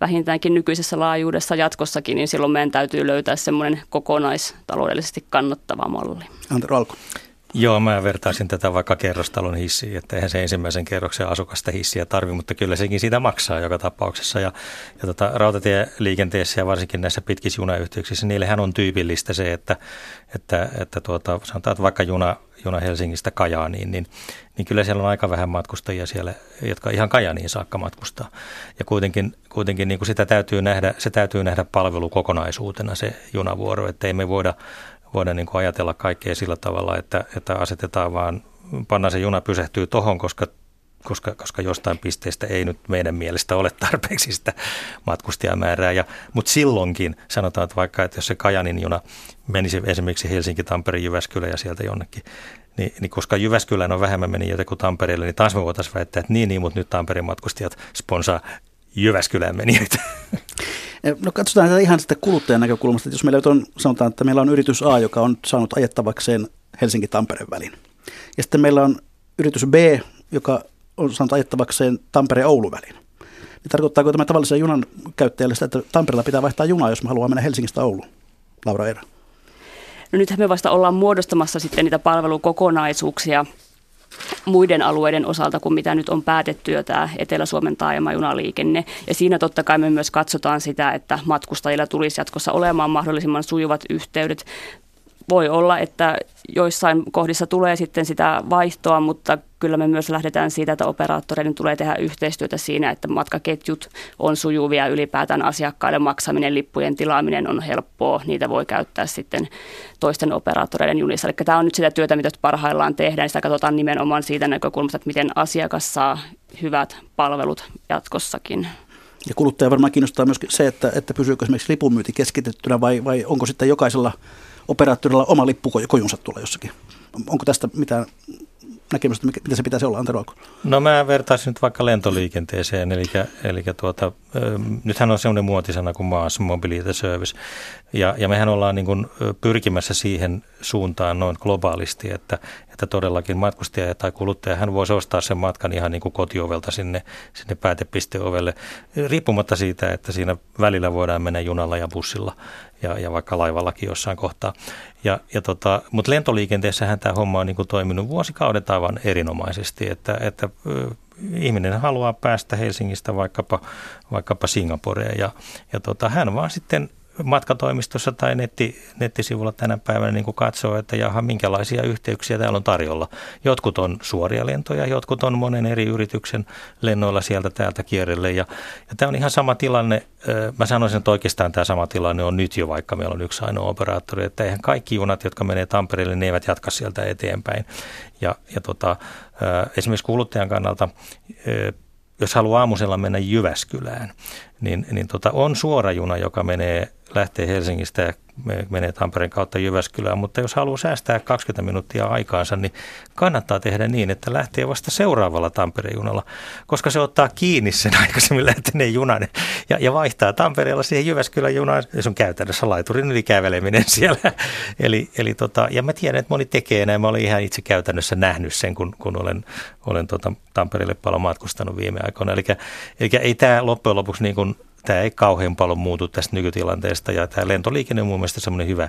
vähintäänkin nykyisessä laajuudessa jatkossakin, niin silloin meidän täytyy löytää semmoinen kokonaistaloudellisesti kannattava malli. Antero Alko. Joo, mä vertaisin tätä vaikka kerrostalon hissiin, että eihän se ensimmäisen kerroksen asukasta hissiä tarvi, mutta kyllä sekin siitä maksaa joka tapauksessa. Ja, ja tota, rautatieliikenteessä ja varsinkin näissä pitkissä junayhteyksissä, niillähän on tyypillistä se, että, että, että tuota, sanotaan, että vaikka juna, juna Helsingistä Kajaaniin, niin, niin kyllä siellä on aika vähän matkustajia siellä, jotka ihan Kajaaniin saakka matkustaa. Ja kuitenkin, kuitenkin niin kuin sitä täytyy nähdä, se täytyy nähdä palvelukokonaisuutena se junavuoro, että ei me voida voida niin kuin ajatella kaikkea sillä tavalla, että, että asetetaan vaan, pannaan se juna pysähtyy tohon, koska koska, koska jostain pisteestä ei nyt meidän mielestä ole tarpeeksi sitä matkustajamäärää. Ja, mutta silloinkin sanotaan, että vaikka että jos se Kajanin juna menisi esimerkiksi Helsinki, Tampere, Jyväskylä ja sieltä jonnekin, niin, niin koska Jyväskylään on vähemmän menijöitä kuin Tampereelle, niin taas me voitaisiin väittää, että niin, niin, mutta nyt Tampereen matkustajat sponsaa Jyväskylään menijöitä. Eh, (laughs) no katsotaan tätä ihan sitä kuluttajan näkökulmasta. Että jos meillä on, sanotaan, että meillä on yritys A, joka on saanut ajettavakseen Helsinki-Tampereen välin. Ja sitten meillä on yritys B, joka on saanut ajettavakseen Tampere-Oulu välin. Niin tarkoittaako tämä tavallisen junan käyttäjälle sitä, että Tampereella pitää vaihtaa junaa, jos me haluaa mennä Helsingistä Ouluun? Laura Eera. No nythän me vasta ollaan muodostamassa sitten niitä palvelukokonaisuuksia muiden alueiden osalta kuin mitä nyt on päätetty jo tämä Etelä-Suomen taajama-junaliikenne. Ja siinä totta kai me myös katsotaan sitä, että matkustajilla tulisi jatkossa olemaan mahdollisimman sujuvat yhteydet voi olla, että joissain kohdissa tulee sitten sitä vaihtoa, mutta kyllä me myös lähdetään siitä, että operaattoreiden tulee tehdä yhteistyötä siinä, että matkaketjut on sujuvia ylipäätään asiakkaille maksaminen, lippujen tilaaminen on helppoa, niitä voi käyttää sitten toisten operaattoreiden junissa. Eli tämä on nyt sitä työtä, mitä parhaillaan tehdään, sitä katsotaan nimenomaan siitä näkökulmasta, että miten asiakas saa hyvät palvelut jatkossakin. Ja kuluttaja varmaan kiinnostaa myös se, että, että pysyykö esimerkiksi lipunmyynti keskitettynä vai, vai onko sitten jokaisella operaattorilla oma lippukojunsa tulla jossakin. Onko tästä mitään näkemystä, mitä se pitäisi olla, Antero No mä vertaisin nyt vaikka lentoliikenteeseen, eli, eli tuota, nythän on sellainen muotisana kuin Maas Mobility Service, ja, ja mehän ollaan niin kuin pyrkimässä siihen suuntaan noin globaalisti, että, että todellakin matkustaja tai kuluttaja, hän voisi ostaa sen matkan ihan niin kuin kotiovelta sinne, sinne päätepisteovelle, riippumatta siitä, että siinä välillä voidaan mennä junalla ja bussilla ja, ja vaikka laivallakin jossain kohtaa. Ja, ja tota, mutta lentoliikenteessähän tämä homma on niin kuin toiminut vuosikaudet aivan erinomaisesti, että, että ihminen haluaa päästä Helsingistä vaikkapa, vaikkapa Singaporeen ja, ja tota, hän vaan sitten matkatoimistossa tai netti, nettisivulla tänä päivänä niin katsoo, että jaha, minkälaisia yhteyksiä täällä on tarjolla. Jotkut on suoria lentoja, jotkut on monen eri yrityksen lennoilla sieltä täältä kierrelle. Ja, ja tämä on ihan sama tilanne. Mä sanoisin, että oikeastaan tämä sama tilanne on nyt jo, vaikka meillä on yksi ainoa operaattori. Että eihän kaikki junat, jotka menee Tampereelle, ne eivät jatka sieltä eteenpäin. Ja, ja tota, esimerkiksi kuluttajan kannalta jos haluaa aamusella mennä Jyväskylään, niin, niin tota, on suora juna, joka menee lähtee Helsingistä ja menee Tampereen kautta Jyväskylään, mutta jos haluaa säästää 20 minuuttia aikaansa, niin kannattaa tehdä niin, että lähtee vasta seuraavalla Tampereen junalla, koska se ottaa kiinni sen aikaisemmin lähteneen junan ja, ja vaihtaa Tampereella siihen Jyväskylän junaan, se on käytännössä laiturin yli käveleminen (laughs) siellä. Eli, eli tota, ja mä tiedän, että moni tekee näin, mä olin ihan itse käytännössä nähnyt sen, kun, kun olen, olen tota Tampereelle paljon matkustanut viime aikoina. Eli, eli ei tämä loppujen lopuksi niin kuin tämä ei kauhean paljon muutu tästä nykytilanteesta ja tämä lentoliikenne on mun mielestä semmoinen hyvä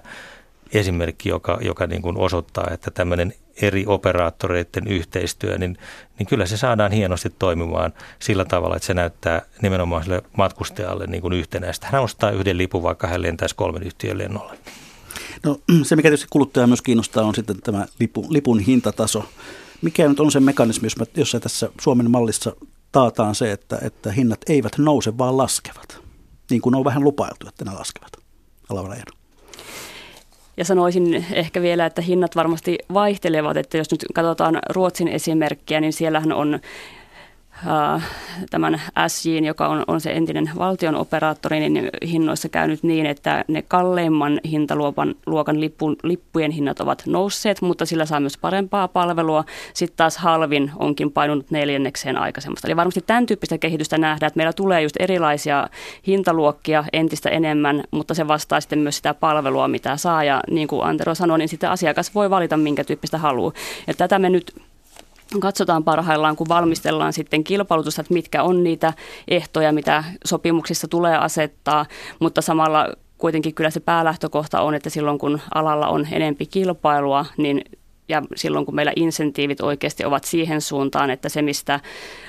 esimerkki, joka, joka niin kuin osoittaa, että tämmöinen eri operaattoreiden yhteistyö, niin, niin kyllä se saadaan hienosti toimimaan sillä tavalla, että se näyttää nimenomaan sille matkustajalle niin kuin yhtenäistä. Hän ostaa yhden lipun, vaikka hän lentäisi kolmen yhtiön lennolle. No (clears throat) se, mikä tietysti kuluttaja myös kiinnostaa, on sitten tämä lipun, lipun hintataso. Mikä nyt on se mekanismi, jos, mä, jos tässä Suomen mallissa taataan se, että, että hinnat eivät nouse, vaan laskevat. Niin kuin on vähän lupailtu, että ne laskevat. Alavara ja sanoisin ehkä vielä, että hinnat varmasti vaihtelevat, että jos nyt katsotaan Ruotsin esimerkkiä, niin siellähän on tämän SJin, joka on, on se entinen valtion operaattori, niin hinnoissa käynyt niin, että ne kalleimman hintaluokan luokan lippu, lippujen hinnat ovat nousseet, mutta sillä saa myös parempaa palvelua. Sitten taas halvin onkin painunut neljännekseen aikaisemmasta. Eli varmasti tämän tyyppistä kehitystä nähdään, että meillä tulee just erilaisia hintaluokkia entistä enemmän, mutta se vastaa sitten myös sitä palvelua, mitä saa. Ja niin kuin Antero sanoi, niin sitten asiakas voi valita, minkä tyyppistä haluaa. Ja tätä me nyt katsotaan parhaillaan, kun valmistellaan sitten kilpailutusta, että mitkä on niitä ehtoja, mitä sopimuksissa tulee asettaa, mutta samalla kuitenkin kyllä se päälähtökohta on, että silloin kun alalla on enempi kilpailua, niin ja silloin kun meillä insentiivit oikeasti ovat siihen suuntaan, että se mistä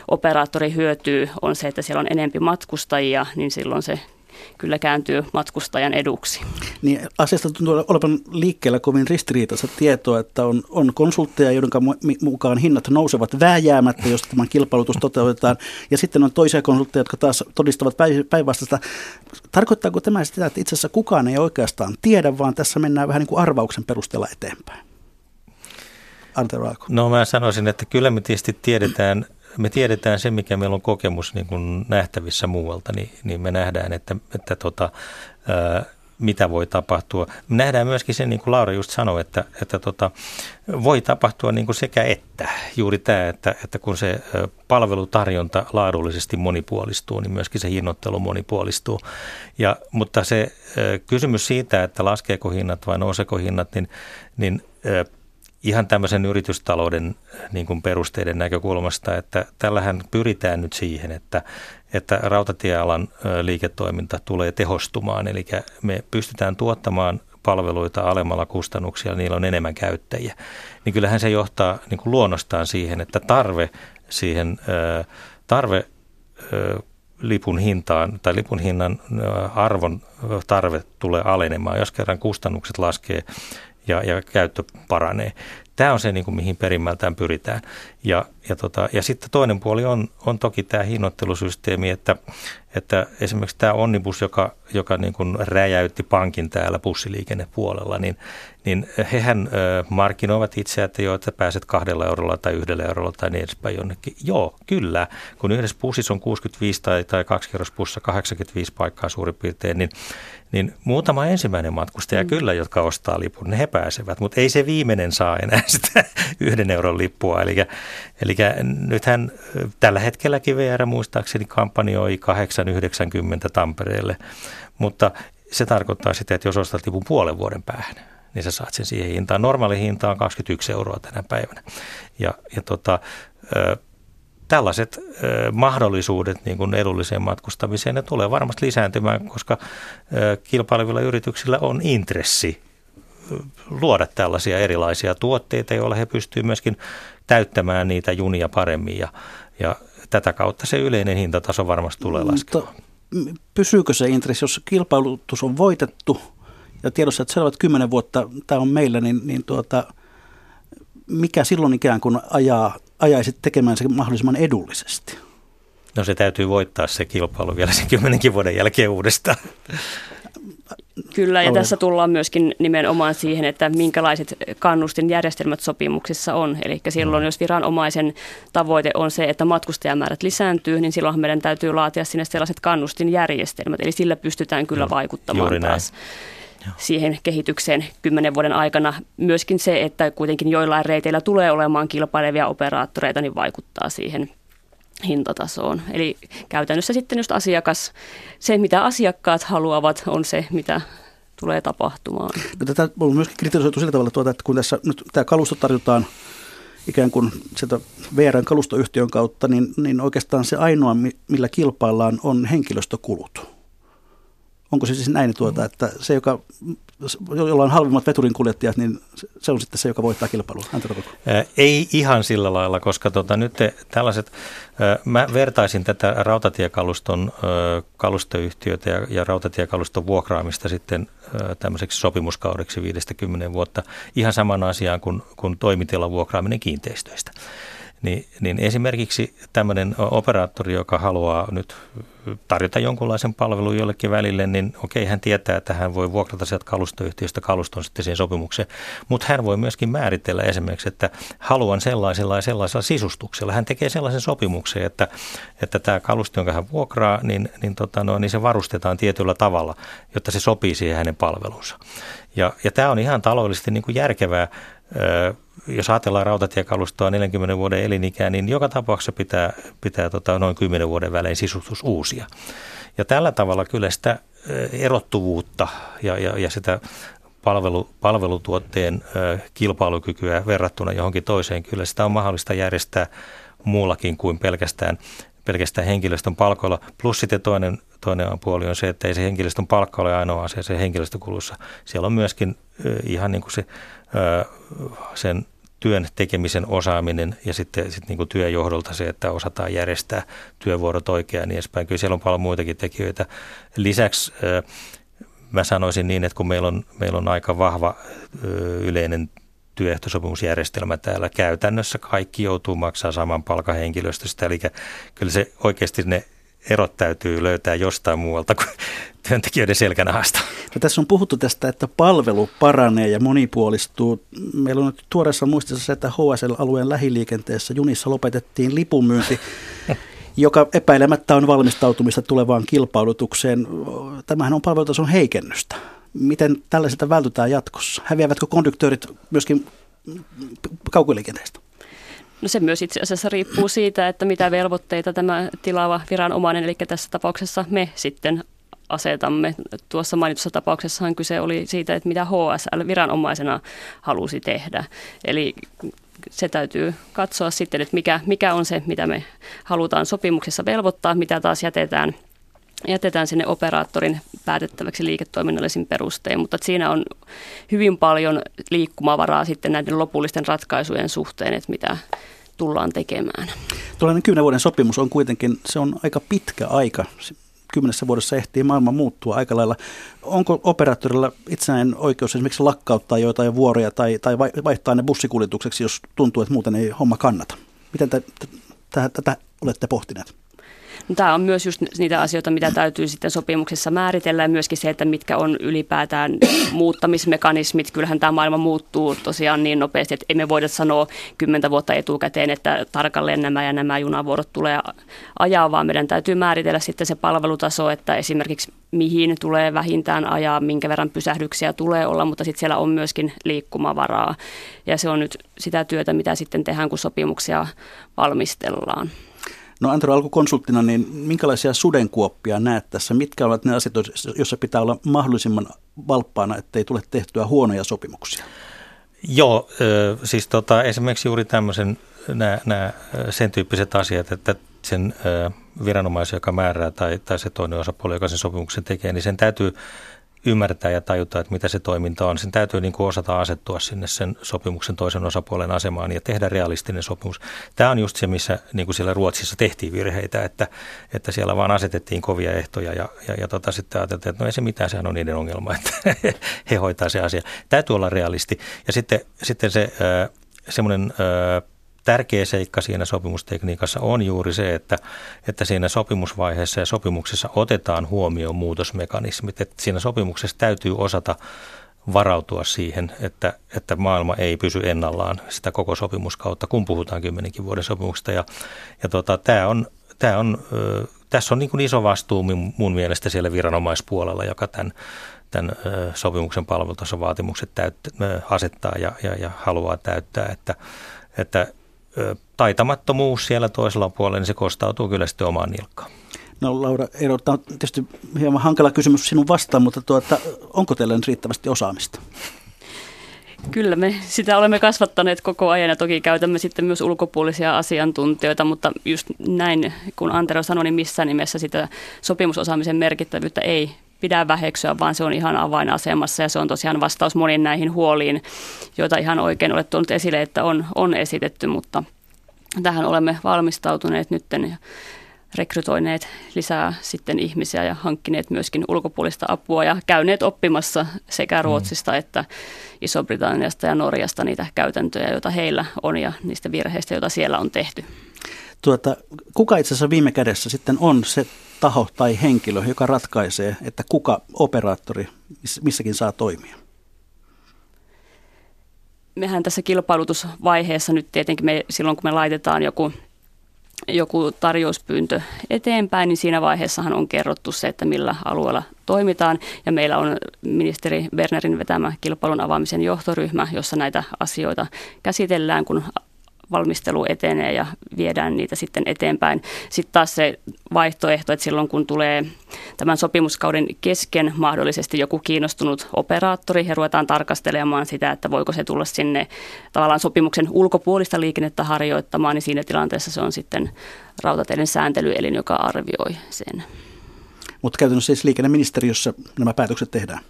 operaattori hyötyy on se, että siellä on enempi matkustajia, niin silloin se kyllä kääntyy matkustajan eduksi. Niin asiasta tuntuu olevan liikkeellä kovin ristiriitaista tietoa, että on, on konsultteja, joiden mukaan hinnat nousevat vääjäämättä, jos tämä kilpailutus toteutetaan, ja sitten on toisia konsultteja, jotka taas todistavat päinvastaista. Tarkoittaako tämä sitä, että itse asiassa kukaan ei oikeastaan tiedä, vaan tässä mennään vähän niin kuin arvauksen perusteella eteenpäin? Ante Raako. No mä sanoisin, että kyllä me tietysti tiedetään me tiedetään se, mikä meillä on kokemus niin kuin nähtävissä muualta, niin, niin me nähdään, että, että tota, ää, mitä voi tapahtua. Me nähdään myöskin sen, niin kuin Laura just sanoi, että, että tota, voi tapahtua niin kuin sekä että. Juuri tämä, että, että kun se palvelutarjonta laadullisesti monipuolistuu, niin myöskin se hinnoittelu monipuolistuu. Ja, mutta se kysymys siitä, että laskeeko hinnat vai nouseeko hinnat, niin, niin ihan tämmöisen yritystalouden niin kuin perusteiden näkökulmasta, että tällähän pyritään nyt siihen, että, että rautatiealan liiketoiminta tulee tehostumaan, eli me pystytään tuottamaan palveluita alemmalla kustannuksia, niillä on enemmän käyttäjiä, niin kyllähän se johtaa niin kuin luonnostaan siihen, että tarve siihen, tarve lipun hintaan tai lipun hinnan arvon tarve tulee alenemaan, jos kerran kustannukset laskee ja, ja käyttö paranee. Tämä on se, niin kuin, mihin perimmältään pyritään. Ja, ja, tota, ja sitten toinen puoli on, on toki tämä hinnoittelusysteemi, että, että esimerkiksi tämä Onnibus, joka, joka niin kuin räjäytti pankin täällä bussiliikennepuolella, niin, niin hehän ö, markkinoivat itse, että joo, että pääset kahdella eurolla tai yhdellä eurolla tai niin edespäin jonnekin. Joo, kyllä. Kun yhdessä bussissa on 65 tai, tai kaksikerrosbussa 85 paikkaa suurin piirtein, niin, niin muutama ensimmäinen matkustaja mm. kyllä, jotka ostaa lipun, ne he pääsevät, mutta ei se viimeinen saa enää (laughs) sitä yhden euron lippua. Eli, eli nythän tällä hetkelläkin VR muistaakseni kampanjoi 8,90 Tampereelle, mutta se tarkoittaa sitä, että jos ostat lipun puolen vuoden päähän, niin sä saat sen siihen hintaan. Normaali hinta on 21 euroa tänä päivänä. Ja, ja tota, tällaiset mahdollisuudet niin kuin edulliseen matkustamiseen, ne tulee varmasti lisääntymään, koska kilpailevilla yrityksillä on intressi luoda tällaisia erilaisia tuotteita, joilla he pystyvät myöskin täyttämään niitä junia paremmin ja, ja tätä kautta se yleinen hintataso varmasti tulee laskemaan. Mutta pysyykö se intressi, jos kilpailutus on voitettu ja tiedossa, että seuraavat kymmenen vuotta tämä on meillä, niin, niin tuota, mikä silloin ikään kuin ajaa, ajaisi tekemään se mahdollisimman edullisesti? No se täytyy voittaa se kilpailu vielä sen kymmenenkin vuoden jälkeen uudestaan. Kyllä, ja tässä tullaan myöskin nimenomaan siihen, että minkälaiset kannustinjärjestelmät sopimuksissa on. Eli silloin, mm. jos viranomaisen tavoite on se, että matkustajamäärät lisääntyy, niin silloin meidän täytyy laatia sinne sellaiset kannustinjärjestelmät. Eli sillä pystytään kyllä vaikuttamaan taas siihen kehitykseen kymmenen vuoden aikana. Myöskin se, että kuitenkin joillain reiteillä tulee olemaan kilpailevia operaattoreita, niin vaikuttaa siihen hintatasoon. Eli käytännössä sitten just asiakas, se mitä asiakkaat haluavat on se, mitä tulee tapahtumaan. Tätä on myöskin kritisoitu sillä tavalla, tuota, että kun tässä nyt tämä kalusto tarjotaan ikään kuin sieltä VRn kalustoyhtiön kautta, niin, niin oikeastaan se ainoa, millä kilpaillaan, on henkilöstökulut. Onko se siis näin, tuota, että se, joka, jolla on halvimmat veturinkuljettajat, niin se on sitten se, joka voittaa kilpailua? Ei ihan sillä lailla, koska tota, nyt te, tällaiset, mä vertaisin tätä rautatiekaluston kalustoyhtiötä ja, ja rautatiekaluston vuokraamista sitten tämmöiseksi sopimuskaudeksi 50 vuotta ihan saman asiaan kuin, kuin toimitilan vuokraaminen kiinteistöistä. Niin, niin esimerkiksi tämmöinen operaattori, joka haluaa nyt tarjota jonkunlaisen palvelun jollekin välille, niin okei, hän tietää, että hän voi vuokrata sieltä kalustoyhtiöstä kaluston sitten siihen sopimukseen, mutta hän voi myöskin määritellä esimerkiksi, että haluan sellaisella ja sellaisella sisustuksella. Hän tekee sellaisen sopimuksen, että, että tämä kalusto, jonka hän vuokraa, niin, niin, tota no, niin se varustetaan tietyllä tavalla, jotta se sopii siihen hänen palvelunsa. Ja, ja tämä on ihan taloudellisesti niin kuin järkevää jos ajatellaan rautatiekalustoa 40 vuoden elinikää, niin joka tapauksessa pitää, pitää tota, noin 10 vuoden välein sisustus uusia. Ja tällä tavalla kyllä sitä erottuvuutta ja, ja, ja sitä palvelu, palvelutuotteen kilpailukykyä verrattuna johonkin toiseen, kyllä sitä on mahdollista järjestää muullakin kuin pelkästään, pelkästään henkilöstön palkoilla. Plus sitten toinen, toinen puoli on se, että ei se henkilöstön palkka ole ainoa asia se henkilöstökulussa. Siellä on myöskin ihan niin kuin se sen työn tekemisen osaaminen ja sitten sit niin kuin työjohdolta se, että osataan järjestää työvuorot oikein ja niin edespäin. Kyllä siellä on paljon muitakin tekijöitä. Lisäksi mä sanoisin niin, että kun meillä on, meillä on aika vahva yleinen työehtosopimusjärjestelmä täällä. Käytännössä kaikki joutuu maksaa saman palkan henkilöstöstä, eli kyllä se oikeasti ne erot täytyy löytää jostain muualta kuin (laughs) työntekijöiden selkänahasta. No, tässä on puhuttu tästä, että palvelu paranee ja monipuolistuu. Meillä on nyt tuoreessa muistissa se, että HSL-alueen lähiliikenteessä junissa lopetettiin lipunmyynti, (laughs) joka epäilemättä on valmistautumista tulevaan kilpailutukseen. Tämähän on palvelutason heikennystä. Miten tällaiselta vältytään jatkossa? Häviävätkö konduktöörit myöskin kaukoliikenteestä? No se myös itse asiassa riippuu siitä, että mitä velvoitteita tämä tilaava viranomainen, eli tässä tapauksessa me sitten asetamme. Tuossa mainitussa tapauksessahan kyse oli siitä, että mitä HSL viranomaisena halusi tehdä. Eli se täytyy katsoa sitten, että mikä, mikä on se, mitä me halutaan sopimuksessa velvoittaa, mitä taas jätetään jätetään sinne operaattorin päätettäväksi liiketoiminnallisin perustein, mutta siinä on hyvin paljon liikkumavaraa sitten näiden lopullisten ratkaisujen suhteen, että mitä tullaan tekemään. Tuollainen kymmenen vuoden sopimus on kuitenkin, se on aika pitkä aika. Kymmenessä vuodessa ehtii maailma muuttua aika lailla. Onko operaattorilla itsenäinen oikeus esimerkiksi lakkauttaa joitain vuoroja tai, tai vaihtaa ne bussikuljetukseksi, jos tuntuu, että muuten ei homma kannata? Miten tätä olette pohtineet? Tämä on myös just niitä asioita, mitä täytyy sitten sopimuksessa määritellä ja myöskin se, että mitkä on ylipäätään (clears throat) muuttamismekanismit. Kyllähän tämä maailma muuttuu tosiaan niin nopeasti, että emme voida sanoa kymmentä vuotta etukäteen, että tarkalleen nämä ja nämä junavuorot tulee ajaa, vaan meidän täytyy määritellä sitten se palvelutaso, että esimerkiksi mihin tulee vähintään ajaa, minkä verran pysähdyksiä tulee olla, mutta sitten siellä on myöskin liikkumavaraa. Ja se on nyt sitä työtä, mitä sitten tehdään, kun sopimuksia valmistellaan. No Antero alkukonsulttina, niin minkälaisia sudenkuoppia näet tässä? Mitkä ovat ne asiat, joissa pitää olla mahdollisimman valppaana, ettei tule tehtyä huonoja sopimuksia? Joo, siis tota, esimerkiksi juuri tämmöisen, nämä, nämä, sen tyyppiset asiat, että sen viranomaisen, joka määrää tai, tai se toinen osapuoli, joka sen sopimuksen tekee, niin sen täytyy ymmärtää ja tajuta, että mitä se toiminta on. Sen täytyy niin kuin osata asettua sinne sen sopimuksen toisen osapuolen asemaan ja tehdä realistinen sopimus. Tämä on just se, missä niin kuin siellä Ruotsissa tehtiin virheitä, että, että siellä vaan asetettiin kovia ehtoja ja, ja, ja tota, sitten ajateltiin, että no ei se mitään, sehän on niiden ongelma, (laughs) että he hoitaa se asia. Täytyy olla realisti. Ja sitten, sitten se semmoinen tärkeä seikka siinä sopimustekniikassa on juuri se, että, että siinä sopimusvaiheessa ja sopimuksessa otetaan huomioon muutosmekanismit. Että siinä sopimuksessa täytyy osata varautua siihen, että, että maailma ei pysy ennallaan sitä koko sopimuskautta, kun puhutaan kymmenenkin vuoden sopimuksesta. Ja, ja tota, tämä on, tämä on, tässä on niin kuin iso vastuu mun mielestä siellä viranomaispuolella, joka tämän, tämän sopimuksen palvelutason täyttä, asettaa ja, ja, ja haluaa täyttää, että, että taitamattomuus siellä toisella puolella, niin se kostautuu kyllä sitten omaan nilkkaan. No Laura Eero, tämä on tietysti hieman hankala kysymys sinun vastaan, mutta tuota, onko teillä nyt riittävästi osaamista? Kyllä me sitä olemme kasvattaneet koko ajan ja toki käytämme sitten myös ulkopuolisia asiantuntijoita, mutta just näin, kun Antero sanoi, niin missään nimessä sitä sopimusosaamisen merkittävyyttä ei pidä väheksyä, vaan se on ihan avainasemassa ja se on tosiaan vastaus moniin näihin huoliin, joita ihan oikein olet tuonut esille, että on, on esitetty, mutta tähän olemme valmistautuneet nytten ja rekrytoineet lisää sitten ihmisiä ja hankkineet myöskin ulkopuolista apua ja käyneet oppimassa sekä mm. Ruotsista että Iso-Britanniasta ja Norjasta niitä käytäntöjä, joita heillä on ja niistä virheistä, joita siellä on tehty. Tuota, kuka itse asiassa viime kädessä sitten on se taho tai henkilö, joka ratkaisee, että kuka operaattori missäkin saa toimia? Mehän tässä kilpailutusvaiheessa nyt tietenkin me, silloin, kun me laitetaan joku, joku tarjouspyyntö eteenpäin, niin siinä vaiheessahan on kerrottu se, että millä alueella toimitaan. Ja meillä on ministeri Bernerin vetämä kilpailun avaamisen johtoryhmä, jossa näitä asioita käsitellään, kun valmistelu etenee ja viedään niitä sitten eteenpäin. Sitten taas se vaihtoehto, että silloin kun tulee tämän sopimuskauden kesken mahdollisesti joku kiinnostunut operaattori ja ruvetaan tarkastelemaan sitä, että voiko se tulla sinne tavallaan sopimuksen ulkopuolista liikennettä harjoittamaan, niin siinä tilanteessa se on sitten rautateiden sääntelyelin, joka arvioi sen. Mutta käytännössä siis liikenneministeriössä nämä päätökset tehdään?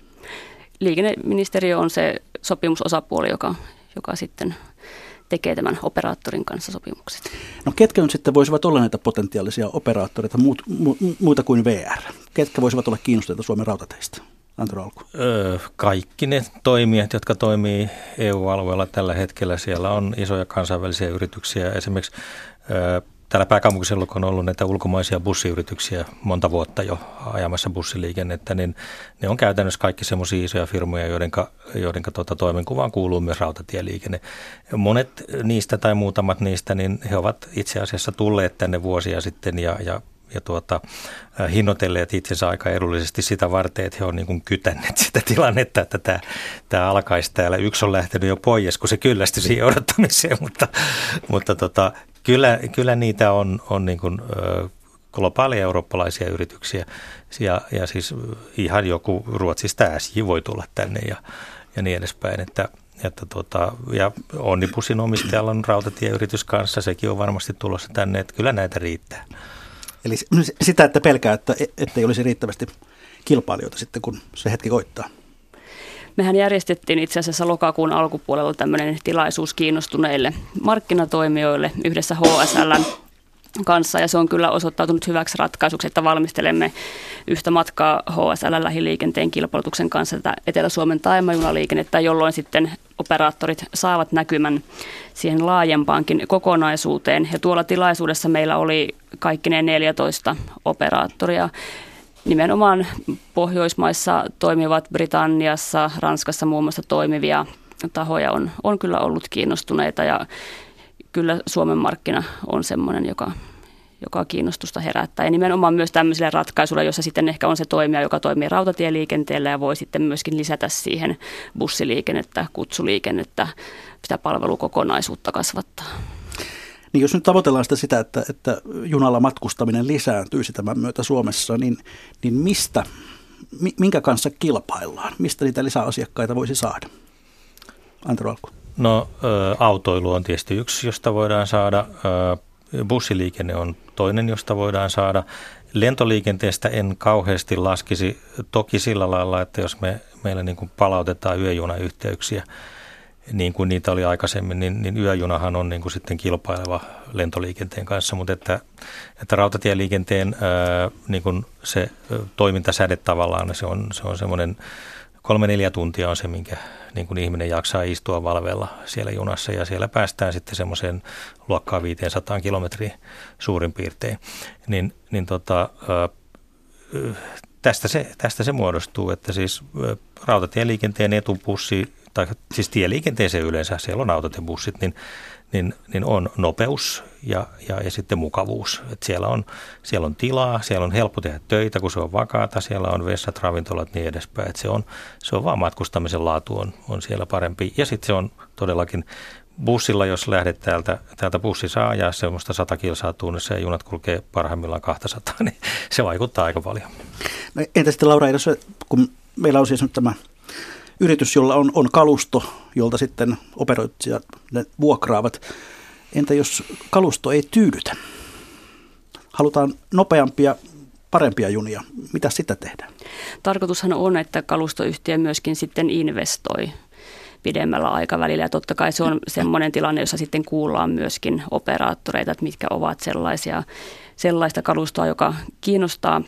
Liikenneministeriö on se sopimusosapuoli, joka, joka sitten tekee tämän operaattorin kanssa sopimukset. No ketkä nyt sitten voisivat olla näitä potentiaalisia operaattoreita muut, mu, muuta kuin VR? Ketkä voisivat olla kiinnostuneita Suomen rautateistä? Antero Alku. Öö, kaikki ne toimijat, jotka toimii EU-alueella tällä hetkellä, siellä on isoja kansainvälisiä yrityksiä. Esimerkiksi öö, Täällä pääkaupunkiseudulla on ollut näitä ulkomaisia bussiyrityksiä monta vuotta jo ajamassa bussiliikennettä, niin ne on käytännössä kaikki semmoisia isoja firmoja, joiden, joiden tuota, toimenkuvaan kuuluu myös rautatieliikenne. Monet niistä tai muutamat niistä, niin he ovat itse asiassa tulleet tänne vuosia sitten ja, ja ja tuota, hinnoitelleet itsensä aika edullisesti sitä varten, että he on niin kytänneet sitä tilannetta, että tämä, tämä alkaisi täällä. Yksi on lähtenyt jo pois, kun se kyllästyi siihen odottamiseen, mutta, mutta tota, Kyllä, kyllä niitä on, on niin kuin, globaaleja eurooppalaisia yrityksiä ja, ja siis ihan joku Ruotsista SJ voi tulla tänne ja, ja niin edespäin, että, että tota, ja Onnibusin omistajalla on rautatieyritys kanssa, sekin on varmasti tulossa tänne, että kyllä näitä riittää. Eli sitä, että pelkää, että, että ei olisi riittävästi kilpailijoita sitten, kun se hetki koittaa. Mehän järjestettiin itse asiassa lokakuun alkupuolella tämmöinen tilaisuus kiinnostuneille markkinatoimijoille yhdessä HSLn kanssa ja se on kyllä osoittautunut hyväksi ratkaisuksi, että valmistelemme yhtä matkaa HSL lähiliikenteen kilpailutuksen kanssa tätä Etelä-Suomen taimajunaliikennettä, jolloin sitten operaattorit saavat näkymän siihen laajempaankin kokonaisuuteen. Ja tuolla tilaisuudessa meillä oli kaikki ne 14 operaattoria. Nimenomaan Pohjoismaissa toimivat Britanniassa, Ranskassa muun muassa toimivia tahoja on, on kyllä ollut kiinnostuneita ja kyllä Suomen markkina on sellainen, joka, joka kiinnostusta herättää. Ja nimenomaan myös tämmöisille ratkaisuille, jossa sitten ehkä on se toimija, joka toimii rautatieliikenteellä ja voi sitten myöskin lisätä siihen bussiliikennettä, kutsuliikennettä, sitä palvelukokonaisuutta kasvattaa. Niin jos nyt tavoitellaan sitä, sitä että, että junalla matkustaminen lisääntyisi tämän myötä Suomessa, niin, niin mistä, minkä kanssa kilpaillaan? Mistä niitä lisäasiakkaita voisi saada? Antero Alku. No autoilu on tietysti yksi, josta voidaan saada. Bussiliikenne on toinen, josta voidaan saada. Lentoliikenteestä en kauheasti laskisi toki sillä lailla, että jos me, meillä niin palautetaan yöjunayhteyksiä, niin kuin niitä oli aikaisemmin, niin, niin yöjunahan on niin kuin sitten kilpaileva lentoliikenteen kanssa, mutta että, että rautatieliikenteen ää, niin kuin se toimintasäde tavallaan, se on, se on semmoinen kolme-neljä tuntia on se, minkä niin kuin ihminen jaksaa istua valveella siellä junassa ja siellä päästään sitten semmoiseen luokkaan 500 kilometriä suurin piirtein. Niin, niin tota, tästä, se, tästä se muodostuu, että siis rautatieliikenteen etupussi, tai siis tieliikenteeseen yleensä, siellä on autot ja bussit, niin niin, niin on nopeus ja, ja, ja sitten mukavuus. Et siellä, on, siellä on tilaa, siellä on helppo tehdä töitä, kun se on vakaata, siellä on vessat, ravintolat niin edespäin. Et se, on, se on vaan matkustamisen laatu on, on siellä parempi. Ja sitten se on todellakin bussilla, jos lähdet täältä, täältä bussi saa ajaa semmoista 100 kilsaa tunnissa ja junat kulkee parhaimmillaan 200, niin se vaikuttaa aika paljon. No, entä sitten Laura, kun meillä on siis nyt tämä yritys, jolla on, on kalusto, jolta sitten operoitsijat vuokraavat. Entä jos kalusto ei tyydytä? Halutaan nopeampia, parempia junia. Mitä sitä tehdään? Tarkoitushan on, että kalustoyhtiö myöskin sitten investoi pidemmällä aikavälillä. Ja totta kai se on semmoinen tilanne, jossa sitten kuullaan myöskin operaattoreita, että mitkä ovat sellaisia, sellaista kalustoa, joka kiinnostaa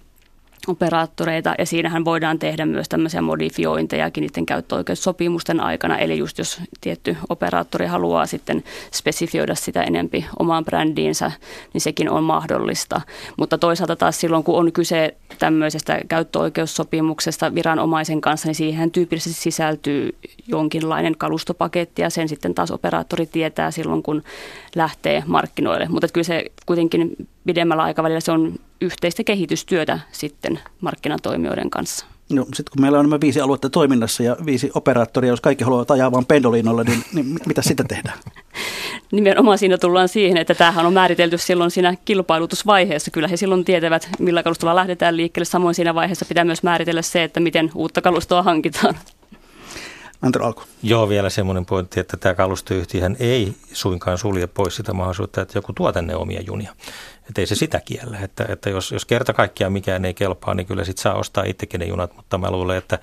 operaattoreita ja siinähän voidaan tehdä myös tämmöisiä modifiointejakin niiden käyttöoikeussopimusten aikana. Eli just jos tietty operaattori haluaa sitten spesifioida sitä enempi omaan brändiinsä, niin sekin on mahdollista. Mutta toisaalta taas silloin, kun on kyse tämmöisestä käyttöoikeussopimuksesta viranomaisen kanssa, niin siihen tyypillisesti sisältyy jonkinlainen kalustopaketti ja sen sitten taas operaattori tietää silloin, kun lähtee markkinoille. Mutta kyllä se kuitenkin pidemmällä aikavälillä se on yhteistä kehitystyötä sitten markkinatoimijoiden kanssa. No, sitten kun meillä on nämä viisi aluetta toiminnassa ja viisi operaattoria, jos kaikki haluavat ajaa vain pendolinolla, niin, niin mitä sitä tehdään? (laughs) Nimenomaan siinä tullaan siihen, että tämähän on määritelty silloin siinä kilpailutusvaiheessa. Kyllä he silloin tietävät, millä kalustolla lähdetään liikkeelle. Samoin siinä vaiheessa pitää myös määritellä se, että miten uutta kalustoa hankitaan. Antero Alko. Joo, vielä semmoinen pointti, että tämä kalustoyhtiöhän ei suinkaan sulje pois sitä mahdollisuutta, että joku tuo tänne omia junia. Että ei se sitä kiellä, että, että jos, jos kerta kaikkiaan mikään ei kelpaa, niin kyllä sit saa ostaa itsekin ne junat, mutta mä luulen, että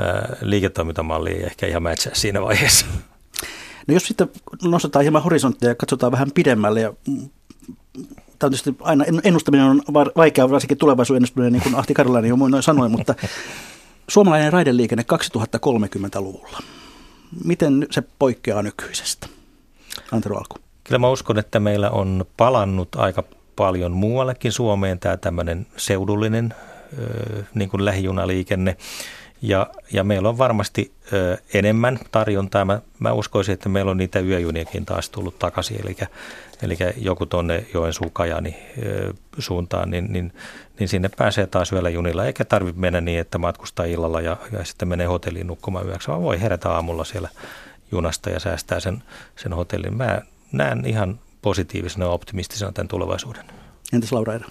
ää, liiketoimintamalli ei ehkä ihan mätsää siinä vaiheessa. No jos sitten nostetaan hieman horisonttia ja katsotaan vähän pidemmälle ja mm, Tämä on tietysti aina, ennustaminen on vaikeaa, varsinkin tulevaisuuden ennustaminen, niin kuin Ahti Karolainen jo muinoin sanoi, mutta (laughs) suomalainen raideliikenne 2030-luvulla, miten se poikkeaa nykyisestä? Antero Alku. Kyllä mä uskon, että meillä on palannut aika paljon muuallekin Suomeen tämä tämmöinen seudullinen niin kuin lähijunaliikenne. Ja, ja meillä on varmasti ö, enemmän tarjontaa. Mä, mä uskoisin, että meillä on niitä yöjuniakin taas tullut takaisin. Eli, eli joku tuonne Joensuun Kajani ö, suuntaan, niin, niin, niin sinne pääsee taas yöllä junilla. Eikä tarvitse mennä niin, että matkustaa illalla ja, ja sitten menee hotelliin nukkumaan yöksi, vaan voi herätä aamulla siellä junasta ja säästää sen, sen hotellin. Mä näen ihan positiivisena ja optimistisena tämän tulevaisuuden. Entäs Laura Eero?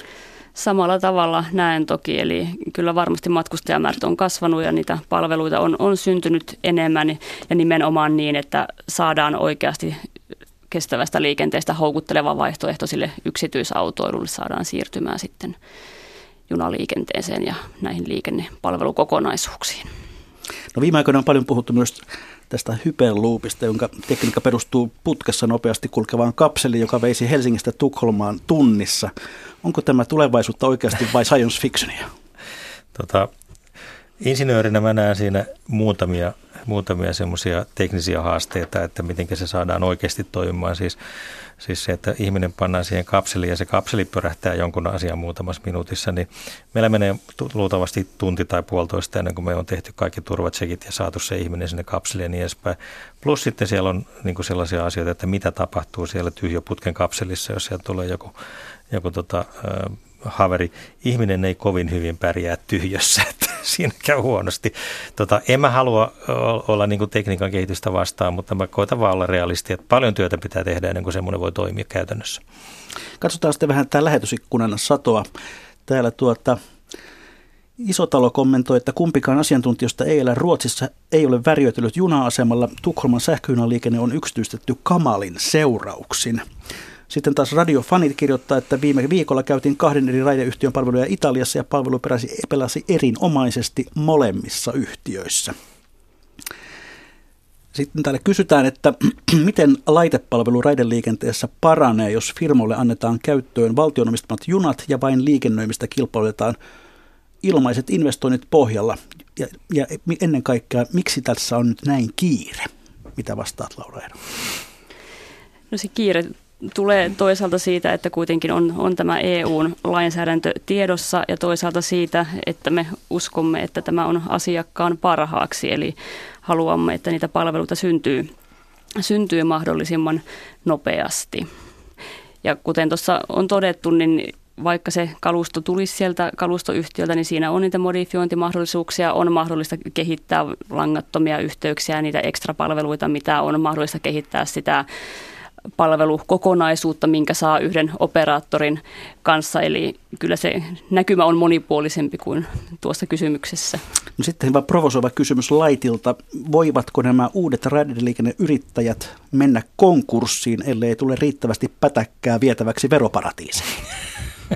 Samalla tavalla näen toki, eli kyllä varmasti matkustajamäärät on kasvanut ja niitä palveluita on, on syntynyt enemmän ja nimenomaan niin, että saadaan oikeasti kestävästä liikenteestä houkutteleva vaihtoehto sille yksityisautoilulle saadaan siirtymään sitten junaliikenteeseen ja näihin liikennepalvelukokonaisuuksiin. No viime aikoina on paljon puhuttu myös tästä hyperloopista, jonka tekniikka perustuu putkessa nopeasti kulkevaan kapseliin, joka veisi Helsingistä Tukholmaan tunnissa. Onko tämä tulevaisuutta oikeasti vai science fictionia? Tota, insinöörinä mä näen siinä muutamia muutamia semmoisia teknisiä haasteita, että miten se saadaan oikeasti toimimaan. Siis, siis se, että ihminen pannaan siihen kapseliin ja se kapseli pörähtää jonkun asian muutamassa minuutissa, niin meillä menee luultavasti tunti tai puolitoista ennen kuin me on tehty kaikki turvatsekit ja saatu se ihminen sinne kapseliin ja niin edespäin. Plus sitten siellä on niin kuin sellaisia asioita, että mitä tapahtuu siellä tyhjöputken kapselissa, jos sieltä tulee joku, joku tota, haveri. Ihminen ei kovin hyvin pärjää tyhjössä, (laughs) että siinä käy huonosti. Tota, en mä halua olla niin tekniikan kehitystä vastaan, mutta mä koitan vaan olla realisti, että paljon työtä pitää tehdä ennen kuin semmoinen voi toimia käytännössä. Katsotaan sitten vähän tämä lähetysikkunan satoa. Täällä tuota, Isotalo kommentoi, että kumpikaan asiantuntijoista ei elä Ruotsissa, ei ole värjöitellyt juna-asemalla. Tukholman sähköjunaliikenne on yksityistetty kamalin seurauksin. Sitten taas radiofanit kirjoittaa, että viime viikolla käytiin kahden eri raideyhtiön palveluja Italiassa ja palvelu pelasi erinomaisesti molemmissa yhtiöissä. Sitten täällä kysytään, että (clears throat) miten laitepalvelu raideliikenteessä paranee, jos firmoille annetaan käyttöön valtionomistamat junat ja vain liikennöimistä kilpailutetaan ilmaiset investoinnit pohjalla. Ja, ja ennen kaikkea, miksi tässä on nyt näin kiire? Mitä vastaat Laura Eero? No se kiire tulee toisaalta siitä, että kuitenkin on, on tämä EUn lainsäädäntö tiedossa ja toisaalta siitä, että me uskomme, että tämä on asiakkaan parhaaksi, eli haluamme, että niitä palveluita syntyy, syntyy mahdollisimman nopeasti. Ja kuten tuossa on todettu, niin vaikka se kalusto tulisi sieltä kalustoyhtiöltä, niin siinä on niitä modifiointimahdollisuuksia, on mahdollista kehittää langattomia yhteyksiä, niitä ekstra palveluita, mitä on mahdollista kehittää sitä palvelukokonaisuutta, minkä saa yhden operaattorin kanssa. Eli kyllä se näkymä on monipuolisempi kuin tuossa kysymyksessä. No sitten hyvä provosoiva kysymys Laitilta. Voivatko nämä uudet raideliikenneyrittäjät mennä konkurssiin, ellei tule riittävästi pätäkkää vietäväksi veroparatiisiin?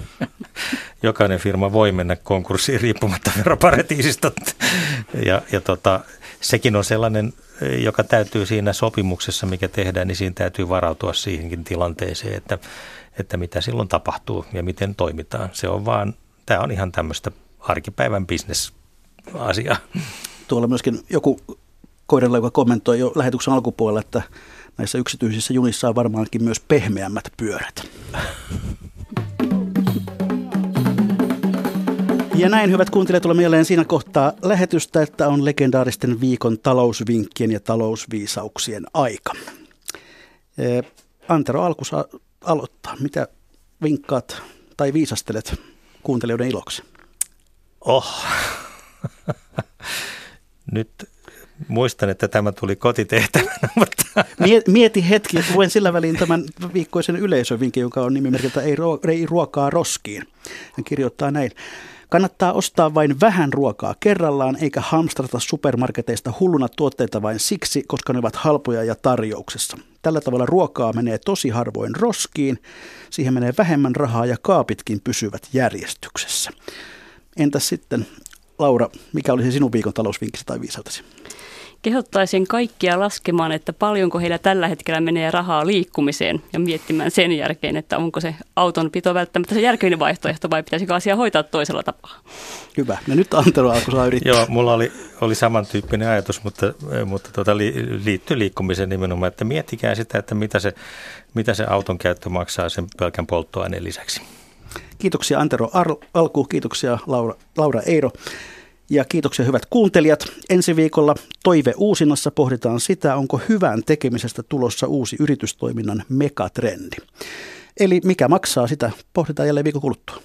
(laughs) Jokainen firma voi mennä konkurssiin riippumatta veroparatiisista. Ja, ja tota, sekin on sellainen joka täytyy siinä sopimuksessa, mikä tehdään, niin siinä täytyy varautua siihenkin tilanteeseen, että, että mitä silloin tapahtuu ja miten toimitaan. Se on vaan, tämä on ihan tämmöistä arkipäivän bisnesasiaa. Tuolla myöskin joku koiralla, joka kommentoi jo lähetyksen alkupuolella, että näissä yksityisissä junissa on varmaankin myös pehmeämmät pyörät. Ja näin, hyvät kuuntelijat, tulemme jälleen siinä kohtaa lähetystä, että on legendaaristen viikon talousvinkkien ja talousviisauksien aika. Antero Alku saa aloittaa. Mitä vinkkaat tai viisastelet kuuntelijoiden iloksi? Oh, (laughs) nyt muistan, että tämä tuli kotitehtävänä. (laughs) Mutta... Mieti hetki, että luen sillä väliin tämän viikkoisen yleisövinkin, joka on nimimerkiltä ei, ei ruokaa roskiin. Hän kirjoittaa näin. Kannattaa ostaa vain vähän ruokaa kerrallaan, eikä hamstrata supermarketeista hulluna tuotteita vain siksi, koska ne ovat halpoja ja tarjouksessa. Tällä tavalla ruokaa menee tosi harvoin roskiin, siihen menee vähemmän rahaa ja kaapitkin pysyvät järjestyksessä. Entäs sitten, Laura, mikä olisi sinun viikon talousvinkkisi tai viisautesi? Kehottaisin kaikkia laskemaan, että paljonko heillä tällä hetkellä menee rahaa liikkumiseen ja miettimään sen jälkeen, että onko se auton pito välttämättä se järkeinen vaihtoehto vai pitäisikö asia hoitaa toisella tapaa. Hyvä. Ja nyt Antero alkoi saa yrittää. Joo, mulla oli, oli samantyyppinen ajatus, mutta, mutta tuota, liittyy liikkumiseen nimenomaan, että miettikää sitä, että mitä se, mitä se auton käyttö maksaa sen pelkän polttoaineen lisäksi. Kiitoksia Antero Alku, kiitoksia Laura, Laura Eiro. Ja kiitoksia hyvät kuuntelijat. Ensi viikolla Toive Uusinnassa pohditaan sitä, onko hyvän tekemisestä tulossa uusi yritystoiminnan megatrendi. Eli mikä maksaa sitä, pohditaan jälleen viikon kuluttua.